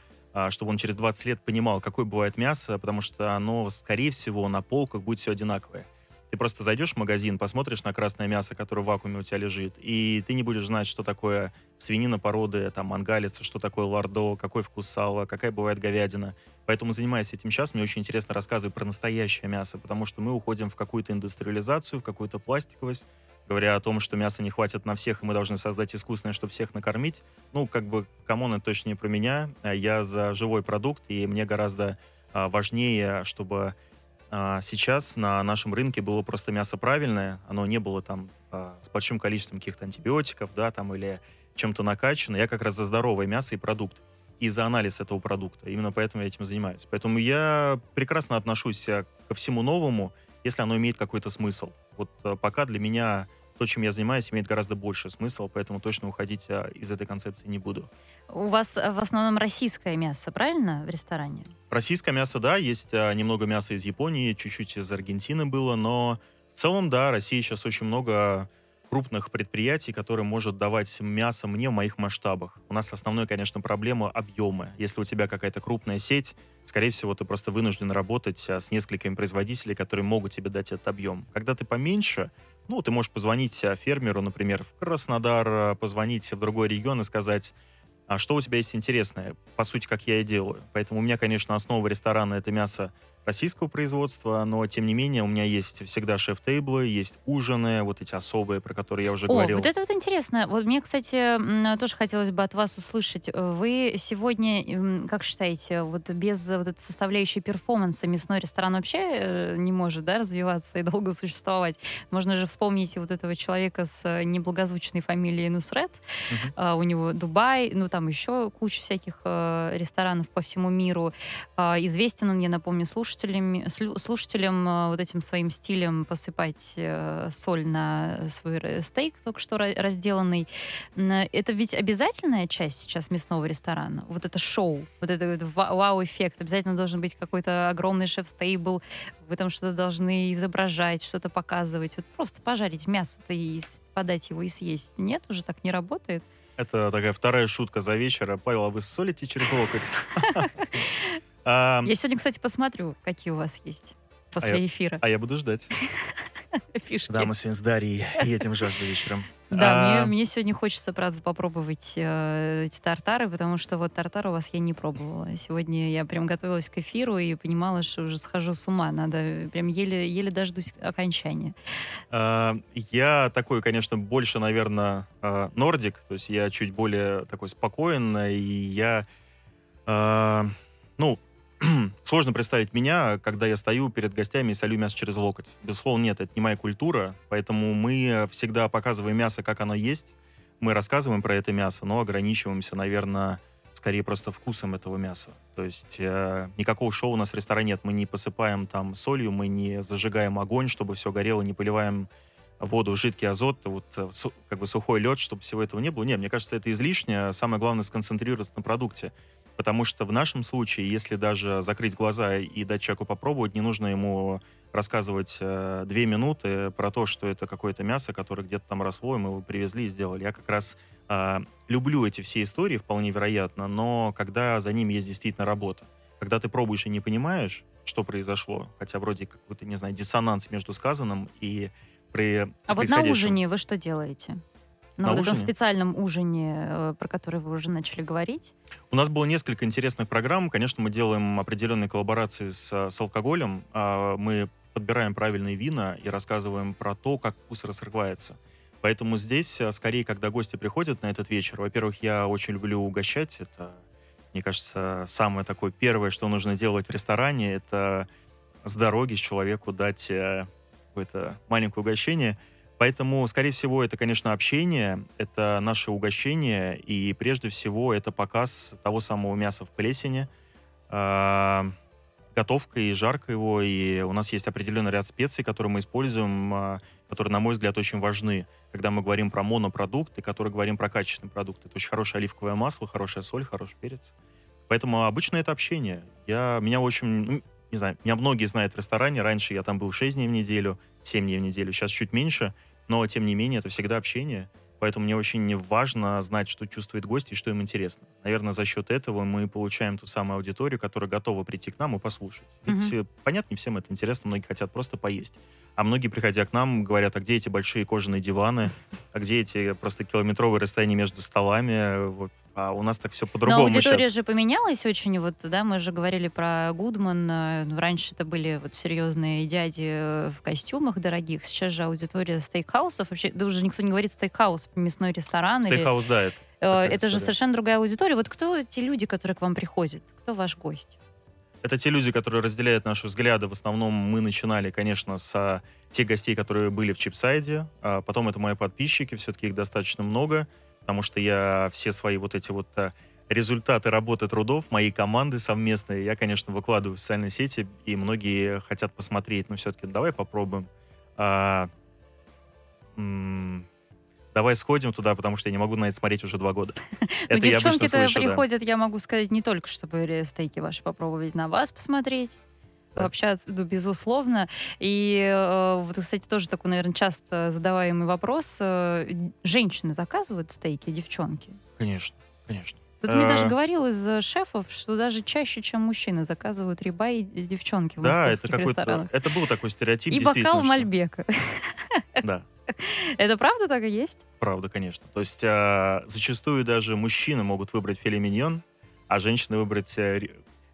чтобы он через 20 лет понимал, какое бывает мясо, потому что оно, скорее всего, на полках будет все одинаковое. Ты просто зайдешь в магазин, посмотришь на красное мясо, которое в вакууме у тебя лежит, и ты не будешь знать, что такое свинина породы, там, мангалица, что такое лардо, какой вкус сала, какая бывает говядина. Поэтому, занимаясь этим сейчас, мне очень интересно рассказывать про настоящее мясо, потому что мы уходим в какую-то индустриализацию, в какую-то пластиковость, говоря о том, что мяса не хватит на всех, и мы должны создать искусственное, чтобы всех накормить. Ну, как бы, come on, это точно не про меня. Я за живой продукт, и мне гораздо а, важнее, чтобы а, сейчас на нашем рынке было просто мясо правильное, оно не было там а, с большим количеством каких-то антибиотиков, да, там, или чем-то накачано. Я как раз за здоровое мясо и продукт, и за анализ этого продукта. Именно поэтому я этим занимаюсь. Поэтому я прекрасно отношусь а, ко всему новому, если оно имеет какой-то смысл. Вот а, пока для меня то, чем я занимаюсь, имеет гораздо больше смысл, поэтому точно уходить а, из этой концепции не буду. У вас э, в основном российское мясо, правильно, в ресторане? Российское мясо, да, есть а, немного мяса из Японии, чуть-чуть из Аргентины было, но в целом, да, Россия сейчас очень много крупных предприятий, которые может давать мясо мне в моих масштабах. У нас основная, конечно, проблема объемы. Если у тебя какая-то крупная сеть, скорее всего, ты просто вынужден работать а, с несколькими производителей, которые могут тебе дать этот объем. Когда ты поменьше, ну, ты можешь позвонить а, фермеру, например, в Краснодар, а, позвонить в другой регион и сказать, а что у тебя есть интересное? По сути, как я и делаю. Поэтому у меня, конечно, основа ресторана — это мясо российского производства, но тем не менее у меня есть всегда шеф-тейблы, есть ужины, вот эти особые, про которые я уже О, говорил. вот это вот интересно. Вот мне, кстати, тоже хотелось бы от вас услышать. Вы сегодня, как считаете, вот без вот этой составляющей перформанса мясной ресторан вообще э, не может, да, развиваться и долго существовать? Можно же вспомнить вот этого человека с э, неблагозвучной фамилией Нусрет. Мгм. А, У него Дубай, ну там еще куча всяких э, ресторанов по всему миру. А, Известен он, я напомню, слушателям, слю- слушателям э, вот этим своим стилем посыпать э, соль на свой стейк, только что ра- разделанный. Это ведь обязательная часть сейчас мясного ресторана? Вот это шоу, вот это вот ва- вау-эффект. Обязательно должен быть какой-то огромный шеф-стейбл, вы там что-то должны изображать, что-то показывать. Вот просто пожарить мясо-то и подать его и съесть. Нет, уже так не работает. Это такая вторая шутка за вечер. Павел, а вы солите через локоть? А, Я сегодня, кстати, посмотрю, какие у вас есть после А я- эфира А я буду ждать. фишки. Да, мы сегодня с Дарьей едем жажду вечером. Да, А, мне, мне сегодня хочется, правда, попробовать э, эти тартары, потому что вот тартар у вас я не пробовала. Сегодня я прям готовилась к эфиру и понимала, что уже схожу с ума. Надо прям еле, еле дождусь окончания. А, Я такой, конечно, больше, наверное, а, нордик, то есть я чуть более такой спокоен, и я, а, ну, сложно представить меня, когда я стою перед гостями и солю мясо через локоть. Безусловно, нет, это не моя культура, поэтому мы всегда показываем мясо, как оно есть, мы рассказываем про это мясо, но ограничиваемся, наверное, скорее просто вкусом этого мяса. То есть э, никакого шоу у нас в ресторане нет. Мы не посыпаем там солью, мы не зажигаем огонь, чтобы все горело, не поливаем воду жидкий азот, вот э, как бы сухой лед, чтобы всего этого не было. Не, мне кажется, это излишне. Самое главное сконцентрироваться на продукте. Потому что в нашем случае, если даже закрыть глаза и дать человеку попробовать, не нужно ему рассказывать э, две минуты про то, что это какое-то мясо, которое где-то там росло, и мы его привезли и сделали. Я как раз а, люблю эти все истории, вполне вероятно, но когда за ними есть действительно работа. Когда ты пробуешь и не понимаешь, что произошло, хотя вроде какой-то, не знаю, диссонанс между сказанным и при А вот на ужине вы что делаете? На, На вот этом ужине? специальном ужине, э, про который вы уже начали говорить. У нас было несколько интересных программ. Конечно, мы делаем определенные коллаборации с, с алкоголем. А, Мы подбираем правильные вина и рассказываем про то, как вкус раскрывается. Поэтому здесь, а, скорее, когда гости приходят на этот вечер, во-первых, я очень люблю угощать. Это, мне кажется, самое такое первое, что нужно делать в ресторане, это с дороги с человеку дать э, какое-то маленькое угощение. Поэтому, скорее всего, это, конечно, общение, это наше угощение, и прежде всего это показ того самого мяса в плесени, а, готовка и жарка его, и у нас есть определенный ряд специй, которые мы используем, а, которые, на мой взгляд, очень важны, когда мы говорим про монопродукт и которые говорим про качественный продукт. Это очень хорошее оливковое масло, хорошая соль, хороший перец. Поэтому обычно это общение. Я, меня очень, ну, не знаю, меня многие знают в ресторане. Раньше я там был 6 дней в неделю, 7 дней в неделю, сейчас чуть меньше, но тем не менее это всегда общение. Поэтому мне очень важно знать, что чувствует гость и что им интересно. Наверное, за счет этого мы получаем ту самую аудиторию, которая готова прийти к нам и послушать. Ведь, э, понятно, не всем это интересно, многие хотят просто поесть. А многие, приходя к нам, говорят, а где эти большие кожаные диваны, а где эти просто километровые расстояния между столами, вот. А у нас так все Но по-другому аудитория щас. же поменялась очень. Вот, да, мы же говорили про Гудман. э, Раньше это были вот серьезные дяди э, в костюмах дорогих. Сейчас же аудитория стейкхаусов. Вообще, да уже никто не говорит стейкхаус, мясной ресторан. или- Стейкхаус, да, это Э, Это же история. совершенно другая аудитория. Вот кто те люди, которые к вам приходят? Кто ваш гость? Это те люди, которые разделяют наши взгляды. В основном мы начинали, конечно, с тех гостей, которые были в Чипсайде. А потом это мои подписчики, все-таки их достаточно много, потому что я все свои вот эти вот а, результаты работы трудов, моей команды совместные, я, конечно, выкладываю в социальные сети, и многие хотят посмотреть, но все-таки давай попробуем. А, м, давай сходим туда, потому что я не могу на это смотреть уже два года. Ну, Это девчонки-то приходят, я могу сказать, не только, чтобы стейки ваши попробовать, на вас посмотреть. Общаться, ну, безусловно. И э, вот, кстати, тоже такой, наверное, часто задаваемый вопрос. э, Женщины заказывают стейки, девчонки? Конечно, конечно. Тут мне даже Э, говорил из э, шефов, что даже чаще, чем мужчины, заказывают рибай и девчонки в Да, это московских какой-то... ресторанах. Это был такой стереотип, И бокал Мальбека. Да, Это правда так и есть? правда, конечно. То есть а, зачастую даже мужчины могут выбрать филе миньон, а женщины выбрать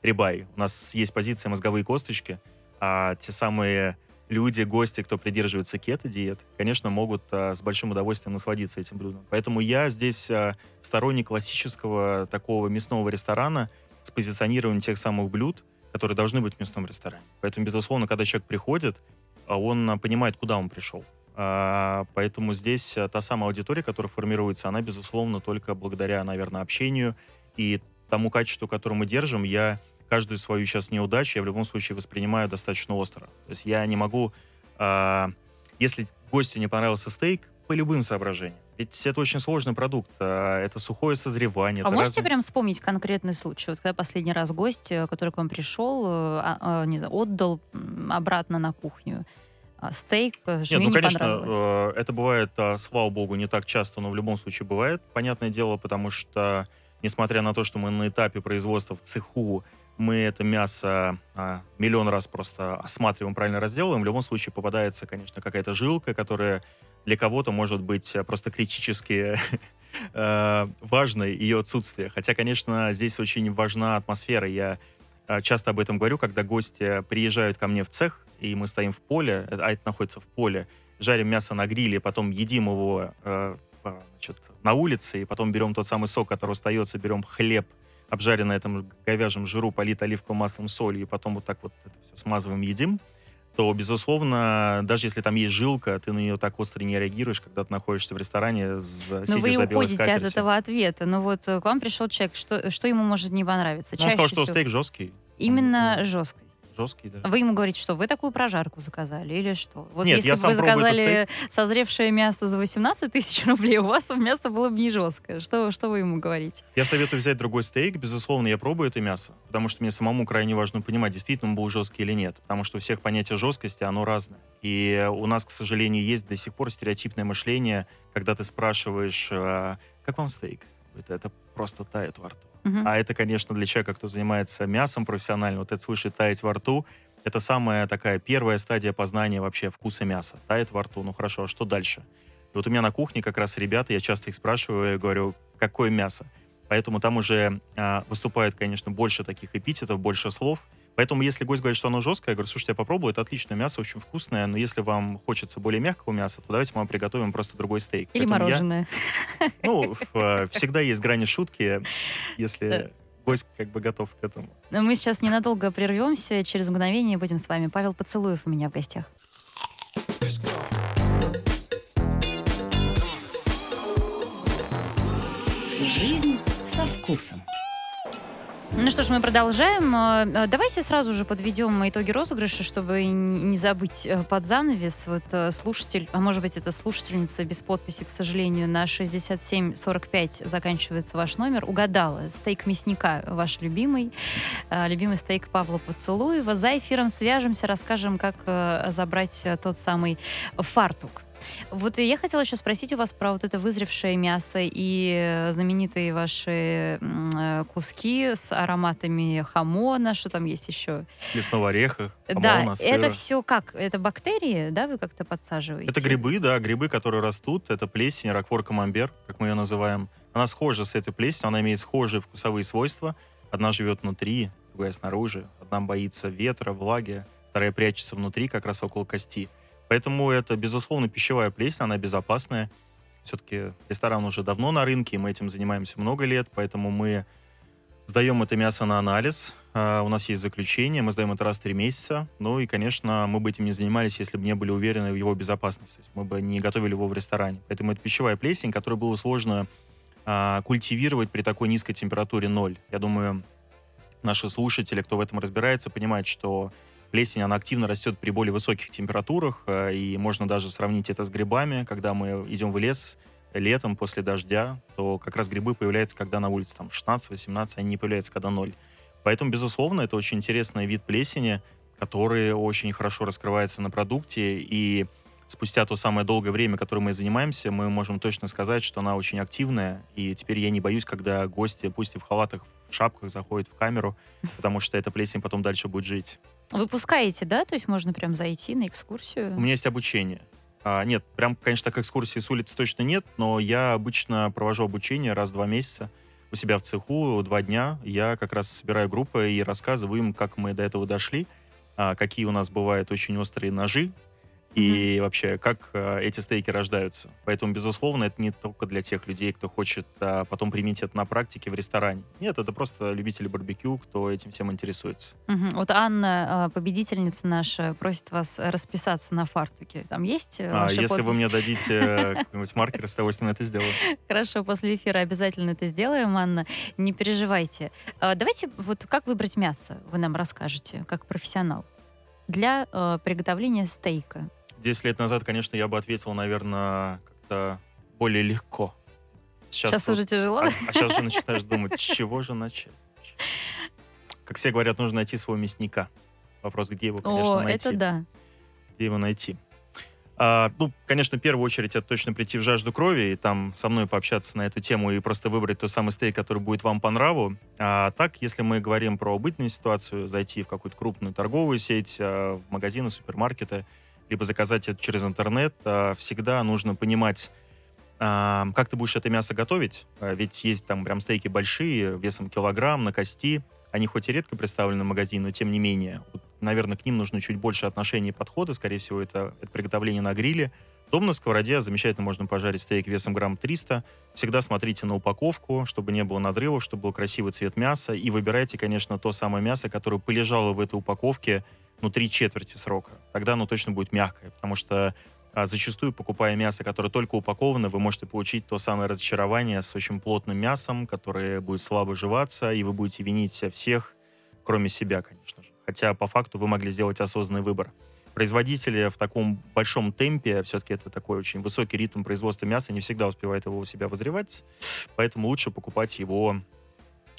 рибай. У нас есть позиция мозговые косточки. А те самые люди, гости, кто придерживается кето-диет, конечно, могут а, с большим удовольствием насладиться этим блюдом. Поэтому я здесь а, сторонник классического такого мясного ресторана с позиционированием тех самых блюд, которые должны быть в мясном ресторане. Поэтому, безусловно, когда человек приходит, а, он понимает, куда он пришел. А, поэтому здесь а, та самая аудитория, которая формируется, она, безусловно, только благодаря, наверное, общению и тому качеству, которое мы держим. Я каждую свою сейчас неудачу я в любом случае воспринимаю достаточно остро. То есть я не могу... А, если гостю не понравился стейк, по любым соображениям. Ведь это очень сложный продукт. А, это сухое созревание. А можете разные- прям вспомнить конкретный случай? Вот когда последний раз гость, э, который к вам пришел, э, а- а, не знаю, отдал обратно на кухню стейк, э, что Нет, ну, не конечно, э, это бывает, слава богу, не так часто, но в любом случае бывает, понятное дело, потому что, несмотря на то, что мы на этапе производства в цеху, мы это мясо а, миллион раз просто осматриваем, правильно разделываем, в любом случае попадается, конечно, какая-то жилка, которая для кого-то может быть э, просто критически э, важной ее отсутствие. Хотя, конечно, здесь очень важна атмосфера. Я э, часто об этом говорю, когда гости приезжают ко мне в цех, и мы стоим в поле, а это находится в поле, жарим мясо на гриле, потом едим его значит, на улице, и потом берем тот самый сок, который остается, берем хлеб, обжаренный на этом говяжьем жиру, полит оливковым маслом, солью, и потом вот так вот это все смазываем, едим, то, безусловно, даже если там есть жилка, ты на нее так остро не реагируешь, когда ты находишься в ресторане, за, Но сидишь вы за уходите от скатертью. этого ответа. Ну вот э, к вам пришел человек, что, что ему может не понравиться? Ну, он сказал, что всего- стейк жесткий. Именно Он, жесткость. Жесткий, да. Вы ему говорите, что вы такую прожарку заказали или что? Вот Нет, если бы вы заказали созревшее мясо за 18 тысяч рублей, у вас мясо было бы не жесткое. Что, что вы ему говорите? Я советую взять другой стейк. Безусловно, я пробую это мясо, потому что мне самому крайне важно понимать, действительно он был жесткий или нет. Потому что у всех понятие жесткости, оно разное. И у нас, к сожалению, есть до сих пор стереотипное мышление, когда ты спрашиваешь, а, как вам стейк? Это просто тает во рту. А это, конечно, для человека, кто занимается мясом профессионально, вот это слышать таять во рту, это самая такая первая стадия познания вообще вкуса мяса. Тает во рту, ну хорошо, а что дальше? И вот у меня на кухне как раз ребята, я часто их спрашиваю, я говорю, какое мясо? Поэтому там уже а, выступает, конечно, больше таких эпитетов, больше слов. Поэтому если гость говорит, что оно жесткое, я говорю, слушайте, я попробую, это отличное мясо, очень вкусное, но если вам хочется более мягкого мяса, то давайте мы вам приготовим просто другой стейк. Или Поэтому я- мороженое. ну, в- э, всегда есть грани шутки, если гость как бы готов к этому. Но мы сейчас ненадолго прервемся. Через мгновение будем с вами. Павел Поцелуев у меня в гостях. Жизнь со вкусом. Ну что ж, мы продолжаем. Э, э, Давайте сразу же подведем итоги розыгрыша, чтобы не забыть э, под занавес. Вот слушатель, а может быть это слушательница без подписи, к сожалению, на 6745 заканчивается ваш номер. Угадала. Стейк мясника ваш любимый. Любимый стейк Павла Поцелуева. За эфиром свяжемся, расскажем, как забрать тот самый фартук. Вот я хотела еще спросить у вас про вот это вызревшее мясо и э, знаменитые ваши э, куски с ароматами хамона, что там есть еще? Лесного ореха, да, хамона, сыра. это все как? Это бактерии, да, вы как-то подсаживаете? Это грибы, да, грибы, которые растут. Это плесень, раквор камамбер, как мы ее называем. Она схожа с этой плесенью, она имеет схожие вкусовые свойства. Одна живет внутри, другая снаружи. Одна боится ветра, влаги, вторая прячется внутри, как раз около кости. Поэтому это, безусловно, пищевая плесень, она безопасная. Все-таки ресторан уже давно на рынке, мы этим занимаемся много лет, поэтому мы сдаем это мясо на анализ. А, У нас есть заключение, мы сдаем это раз в три месяца. Ну и, конечно, мы бы этим не занимались, если бы не были уверены в его безопасности. Мы бы не готовили его в ресторане. Поэтому это пищевая плесень, которую было сложно а, культивировать при такой низкой температуре ноль. Я думаю, наши слушатели, кто в этом разбирается, понимают, что плесень, она активно растет при более высоких температурах, а, и можно даже сравнить это с грибами, когда мы идем в лес летом после дождя, то как раз грибы появляются, когда на улице там 16-18, они не появляются, когда ноль. Поэтому, безусловно, это очень интересный вид плесени, который очень хорошо раскрывается на продукте, и спустя то самое долгое время, которым мы занимаемся, мы можем точно сказать, что она очень активная, и теперь я не боюсь, когда гости, пусть и в халатах, в шапках, заходят в камеру, потому что эта плесень потом дальше будет жить. Вы пускаете, да? То есть можно прям зайти на экскурсию? У меня есть обучение. А, нет, прям, конечно, так экскурсии с улицы точно нет, но я обычно провожу обучение раз в два месяца у себя в цеху, два дня. Я как раз собираю группы и рассказываю им, как мы до этого дошли. а, какие у нас бывают очень острые ножи, и вообще, как э, эти стейки рождаются. Поэтому, безусловно, это не только для тех людей, кто хочет а, потом применить это на практике в ресторане. Нет, это просто любители барбекю, кто этим всем интересуется. Мгм. Вот Анна, а, победительница наша, просит вас расписаться на фартуке. Там есть э, А, ваша если вы подпись? мне дадите э, какой-нибудь маркер, с удовольствием это сделаю. Хорошо, после эфира обязательно это сделаем, Анна. Не переживайте. Давайте, вот как выбрать мясо, вы нам расскажете, как профессионал, для э, приготовления стейка. 10 лет назад, конечно, я бы ответил, наверное, как-то более легко. Сейчас, вот- уже тяжело. А, сейчас же начинаешь думать, с чего же начать? Как все говорят, нужно найти своего мясника. Вопрос, где его, конечно, О, найти. это да. Где его найти? А, ну, конечно, в первую очередь это точно прийти в жажду крови и там со мной пообщаться на эту тему и просто выбрать тот самый стейк, который будет вам по нраву. А так, если мы говорим про убытную ситуацию, зайти в какую-то крупную торговую сеть, а, в магазины, супермаркеты, либо заказать это через интернет, а, всегда нужно понимать, а, как ты будешь это мясо готовить. А, Ведь есть там прям стейки большие, весом килограмм, на кости. Они хоть и редко представлены в магазине, но тем не менее. Вот, наверное, к ним нужно чуть больше отношения и подхода. Скорее всего, это, это приготовление на гриле. Дома на сковороде замечательно можно пожарить стейк весом грамм 300. Всегда смотрите на упаковку, чтобы не было надрывов, чтобы был красивый цвет мяса. И выбирайте, конечно, то самое мясо, которое полежало в этой упаковке ну, три четверти срока. Тогда оно точно будет мягкое, потому что а, зачастую, покупая мясо, которое только упаковано, вы можете получить то самое разочарование с очень плотным мясом, которое будет слабо жеваться, и вы будете винить всех, кроме себя, конечно же. Хотя по факту вы могли сделать осознанный выбор. Производители в таком большом темпе, все-таки это такой очень высокий ритм производства мяса, не всегда успевают его у себя возревать, поэтому лучше покупать его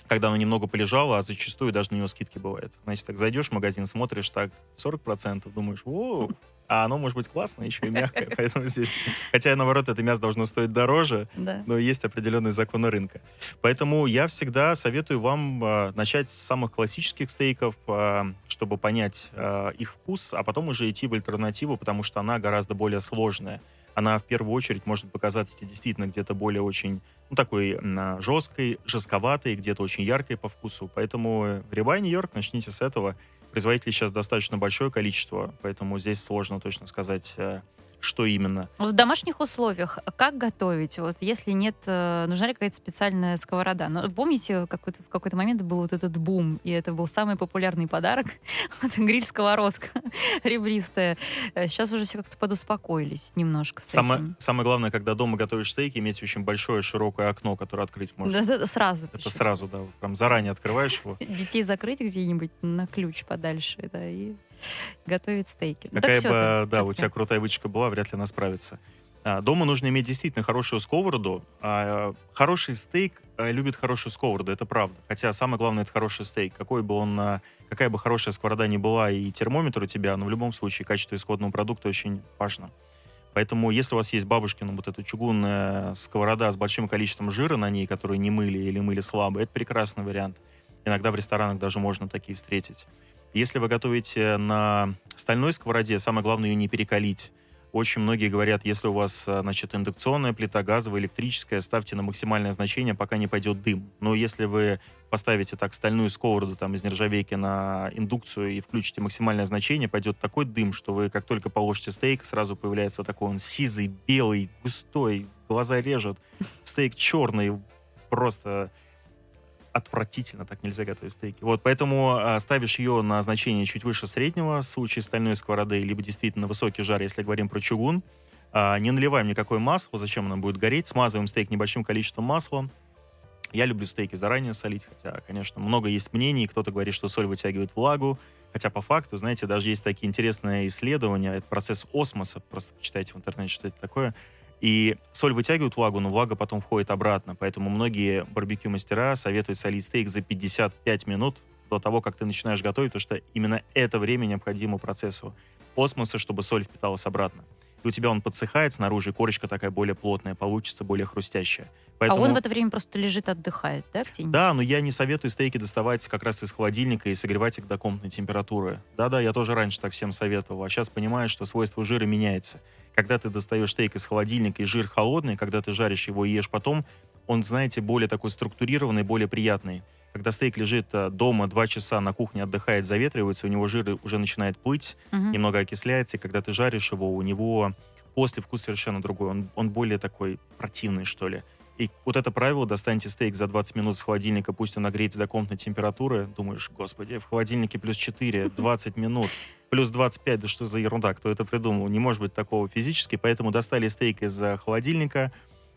когда оно немного полежало, а зачастую даже на него скидки бывают. Значит, так зайдешь в магазин, смотришь, так, 40%, думаешь, воу, а оно может быть классное, еще и мягкое, поэтому здесь... Хотя, наоборот, это мясо должно стоить дороже, Да. но есть определенные законы рынка. Поэтому я всегда советую вам а, начать с самых классических стейков, а, чтобы понять а, их вкус, а потом уже идти в альтернативу, потому что она гораздо более сложная. Она в первую очередь может показаться тебе действительно где-то более очень, ну, такой м, жесткой, жестковатой, где-то очень яркой по вкусу. Поэтому Рибай Нью-Йорк, начните с этого. Производителей сейчас достаточно большое количество, поэтому здесь сложно точно сказать, э, что именно. В домашних условиях как готовить? Вот если нет, э, нужна ли какая-то специальная сковорода? Ну, помните, какой-то, в какой-то момент был вот этот бум, и это был самый популярный подарок. Вот гриль-сковородка ребристая. Э, Сейчас уже все как-то подуспокоились немножко с Самое, этим. самое главное, когда дома готовишь стейки, иметь очень большое широкое окно, которое открыть можно. Да-да-да, сразу. Это причем. сразу, да, вот прям заранее открываешь его. Детей закрыть где-нибудь на ключ подальше, да, и готовить стейки. Ну, Какая бы, да, у тебя крутая вычка была, вряд ли она справится. А, дома нужно иметь действительно хорошую сковороду. А, хороший стейк а, любит хорошую сковороду, это правда. Хотя самое главное это хороший стейк. Какой бы он, какая бы хорошая сковорода ни была и термометр у тебя, но в любом случае качество исходного продукта очень важно. Поэтому, если у вас есть бабушкина вот эта чугунная сковорода с большим количеством жира на ней, которую не мыли или мыли слабо, это прекрасный вариант. Иногда в ресторанах даже можно такие встретить. Если вы готовите на стальной сковороде, самое главное ее не перекалить. Очень многие говорят, если у вас, а, значит, индукционная плита, газовая, электрическая, ставьте на максимальное значение, пока не пойдет дым. Но если вы поставите так стальную сковороду там из нержавейки на индукцию и включите максимальное значение, пойдет такой дым, что вы как только положите стейк, сразу появляется такой он сизый, белый, густой, глаза режет, стейк черный, просто отвратительно, так нельзя готовить стейки. Вот, поэтому а, ставишь ее на значение чуть выше среднего в случае стальной сковороды, либо действительно высокий жар, если говорим про чугун. А, не наливаем никакое масло, зачем оно будет гореть. Смазываем стейк небольшим количеством масла. Я люблю стейки заранее солить, хотя, конечно, много есть мнений. Кто-то говорит, что соль вытягивает влагу. Хотя по факту, знаете, даже есть такие интересные исследования. Это процесс осмоса. Просто почитайте в интернете, что это такое. И соль вытягивает влагу, но влага потом входит обратно. Поэтому многие барбекю-мастера советуют солить стейк за 55 минут до того, как ты начинаешь готовить, потому что именно это время необходимо процессу осмоса, чтобы соль впиталась обратно. И у тебя он подсыхает снаружи, и корочка такая более плотная, получится более хрустящая. Поэтому... А он в это время просто лежит, отдыхает, да, где-нибудь? Да, но я не советую стейки доставать как раз из холодильника и согревать их до комнатной температуры. Да-да, я тоже раньше так всем советовал, а сейчас понимаю, что свойство жира меняется. Когда ты достаешь стейк из холодильника, и жир холодный, когда ты жаришь его и ешь потом, он, знаете, более такой структурированный, более приятный. Когда стейк лежит э, дома два часа на кухне, отдыхает, заветривается, у него жир уже начинает плыть, Мгм. немного окисляется, и когда ты жаришь его, у него после вкус совершенно другой. Он, он более такой противный, что ли. И вот это правило, достаньте стейк за 20 минут с холодильника, пусть он нагреется до комнатной температуры. Думаешь, господи, в холодильнике плюс 4, 20 минут, плюс 25, да что за ерунда, кто это придумал? Не может быть такого физически, поэтому достали стейк из э, холодильника,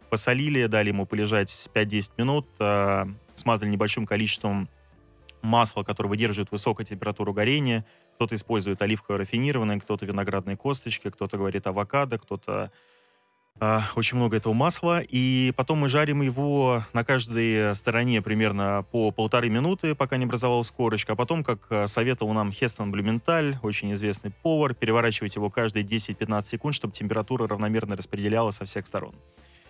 посолили, дали ему полежать 5-10 минут, э, смазали небольшим количеством масла, которое выдерживает высокую температуру горения. Кто-то использует оливковое рафинированное, кто-то виноградные косточки, кто-то говорит авокадо, кто-то а, очень много этого масла. И потом мы жарим его на каждой стороне примерно по полторы минуты, пока не образовалась корочка. А потом, как а, советовал нам Хестон Блюменталь, очень известный повар, переворачивать его каждые 10-15 секунд, чтобы температура равномерно распределялась со всех сторон.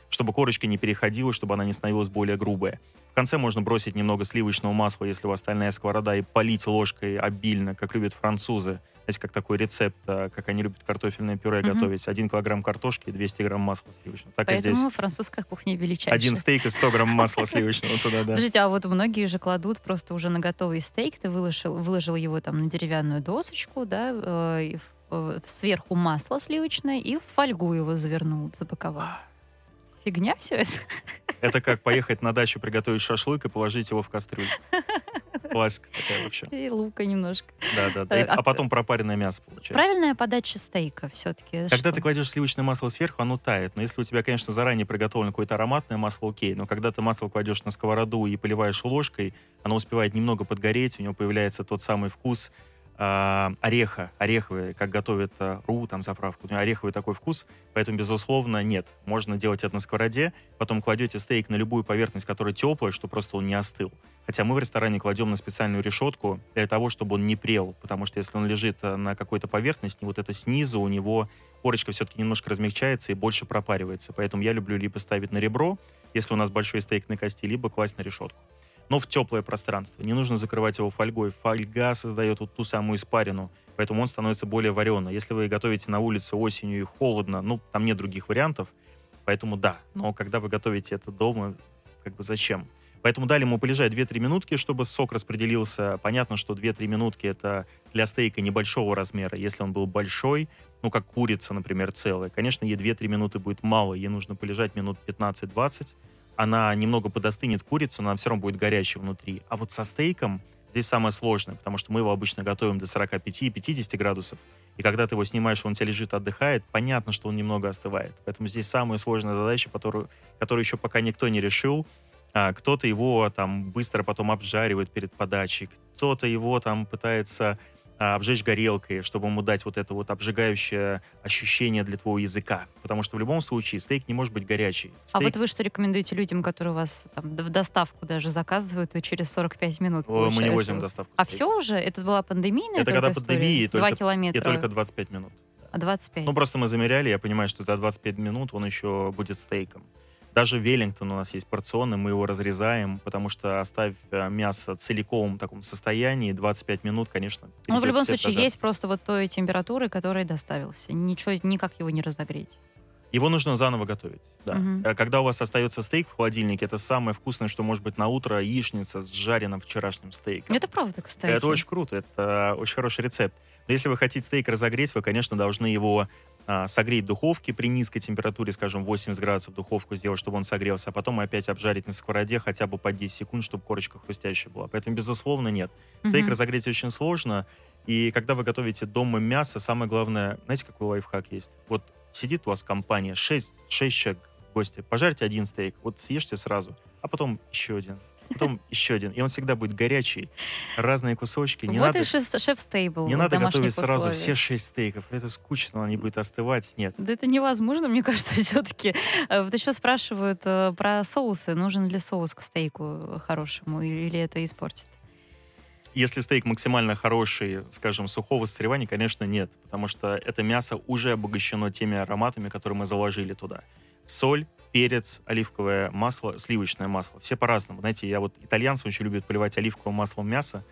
Чтобы корочка не переходила, чтобы она не становилась более грубая. В конце можно бросить немного сливочного масла, если у вас стальная сковорода, и полить ложкой обильно, как любят французы. Знаете, как такой рецепт, а, как они любят картофельное пюре Мгм. готовить. Один килограмм картошки и 200 грамм масла сливочного. Так и Поэтому здесь. французская кухня величайшая. Один стейк и 100 грамм масла сливочного туда, да. Подождите, а вот многие же кладут просто уже на готовый стейк, ты выложил, выложил его там на деревянную досочку, да, э, и э, сверху масло сливочное и в фольгу его завернул, запаковал. Фигня все это? Это как поехать на дачу, приготовить шашлык и положить его в кастрюлю. Классика такая вообще. И лука немножко. Да, да, да. А А потом пропаренное мясо получается. Правильная подача стейка все-таки. Когда ты кладешь сливочное масло сверху, оно тает. Но если у тебя, конечно, заранее приготовлено какое-то ароматное масло, окей. Но когда ты масло кладешь на сковороду и поливаешь ложкой, оно успевает немного подгореть, у него появляется тот самый вкус ореха, ореховый, как готовят а, ру, там заправку. У него ореховый такой вкус, поэтому, безусловно, нет. Можно делать это на сковороде, потом кладете стейк на любую поверхность, которая теплая, чтобы просто он не остыл. Хотя мы в ресторане кладем на специальную решетку для того, чтобы он не прел, потому что если он лежит а, на какой-то поверхности, вот это снизу у него корочка все-таки немножко размягчается и больше пропаривается. Поэтому я люблю либо ставить на ребро, если у нас большой стейк на кости, либо класть на решетку. Но в теплое пространство. Не нужно закрывать его фольгой. Фольга создает вот ту самую испарину, поэтому он становится более вареный. Если вы готовите на улице осенью и холодно, ну, там нет других вариантов, поэтому да. Но когда вы готовите это дома, как бы зачем? Поэтому дали ему полежать 2-3 минутки, чтобы сок распределился. Понятно, что 2-3 минутки это для стейка небольшого размера. Если он был большой, ну, как курица, например, целая, конечно, ей 2-3 минуты будет мало. Ей нужно полежать минут 15-20. Она немного подостынет курицу, но она все равно будет горячей внутри. А вот со стейком здесь самое сложное, потому что мы его обычно готовим до 45-50 градусов. И когда ты его снимаешь, он у тебя лежит, отдыхает, понятно, что он немного остывает. Поэтому здесь самая сложная задача, которую, которую еще пока никто не решил. А, кто-то его там быстро потом обжаривает перед подачей, кто-то его там пытается обжечь горелкой, чтобы ему дать вот это вот обжигающее ощущение для твоего языка. Потому что в любом случае стейк не может быть горячий. А Стейк вот вы что рекомендуете людям, которые у вас там в доставку даже заказывают и через 45 минут О, мы не получают возим доставку. А все уже? Это была пандемийная Это когда пандемия, и только- километра. И только 25 минут. А 25. Ну, просто мы замеряли, я понимаю, что за 25 минут он еще будет стейком. Даже Веллингтон у нас есть порционный, мы его разрезаем, потому что оставь э, мясо целиком в таком состоянии, 25 минут, конечно. Ну, в любом случае, прожарки. есть просто вот той температуры, которой доставился. Ничего, никак его не разогреть. Его нужно заново готовить. Да. Э, Когда у вас остается стейк в холодильнике, это самое вкусное, что может быть на утро яичница с жареным вчерашним стейком. Это правда, кстати. Это очень круто, это очень хороший рецепт. Но если вы хотите стейк разогреть, вы, конечно, должны его согреть в духовке при низкой температуре, скажем, 80 градусов духовку сделать, чтобы он согрелся, а потом опять обжарить на сковороде хотя бы по 10 секунд, чтобы корочка хрустящая была. Поэтому, безусловно, нет. Стейк Мгм. разогреть очень сложно, и когда вы готовите дома мясо, самое главное, знаете, какой лайфхак есть? Вот сидит у вас компания, 6, 6 человек, гости, пожарьте один стейк, вот съешьте сразу, а потом еще один, потом еще один, и он всегда будет горячий, разные кусочки, не вот надо... и шеф, шеф-стейбл Не надо готовить сразу условиях. все шесть стейков. Это скучно, он не будет остывать. Нет. Да это невозможно, мне кажется, все-таки. Вот еще спрашивают э, про соусы. Нужен ли соус к стейку хорошему или это испортит? Если стейк максимально хороший, скажем, сухого созревания, конечно, нет. Потому что это мясо уже обогащено теми ароматами, которые мы заложили туда. Соль, перец, оливковое масло, сливочное масло. Все по-разному. Знаете, я вот итальянцы очень любят поливать оливковым маслом мясо,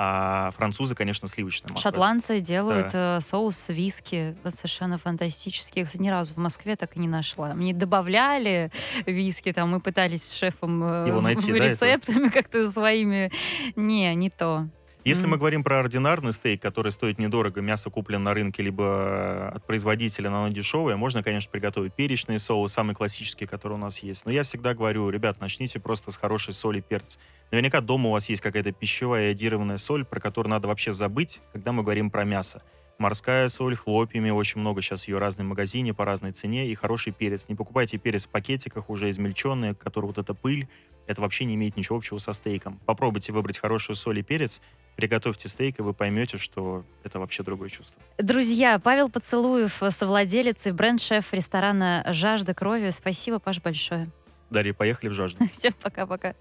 а французы, конечно, сливочное масло. Шотландцы делают э, соус виски. Совершенно фантастический. Я, кстати, ни разу в Москве так и не нашла. Мне добавляли виски, там мы пытались с шефом э, Его найти, в- да, рецептами как-то своими. Не, не то. Если Мгм. мы говорим про ординарный стейк, который стоит недорого, мясо куплено на рынке, либо от производителя, но оно дешевое, можно, конечно, приготовить перечный соус, самый классический, который у нас есть. Но я всегда говорю, ребят, начните просто с хорошей соли и перца. Наверняка дома у вас есть какая-то пищевая иодированная соль, про которую надо вообще забыть, когда мы говорим про мясо. Морская соль, хлопьями, очень много сейчас ее в разном магазине по разной цене, и хороший перец. Не покупайте перец в пакетиках, уже измельченный, который вот эта пыль, это вообще не имеет ничего общего со стейком. Попробуйте выбрать хорошую соль и перец, приготовьте стейк, и вы поймете, что это вообще другое чувство. Друзья, Павел Поцелуев, совладелец и бренд-шеф ресторана «Жажда крови». Спасибо, Паш, большое. Дарья, поехали в жажду. Всем пока-пока.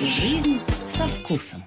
Жизнь со вкусом.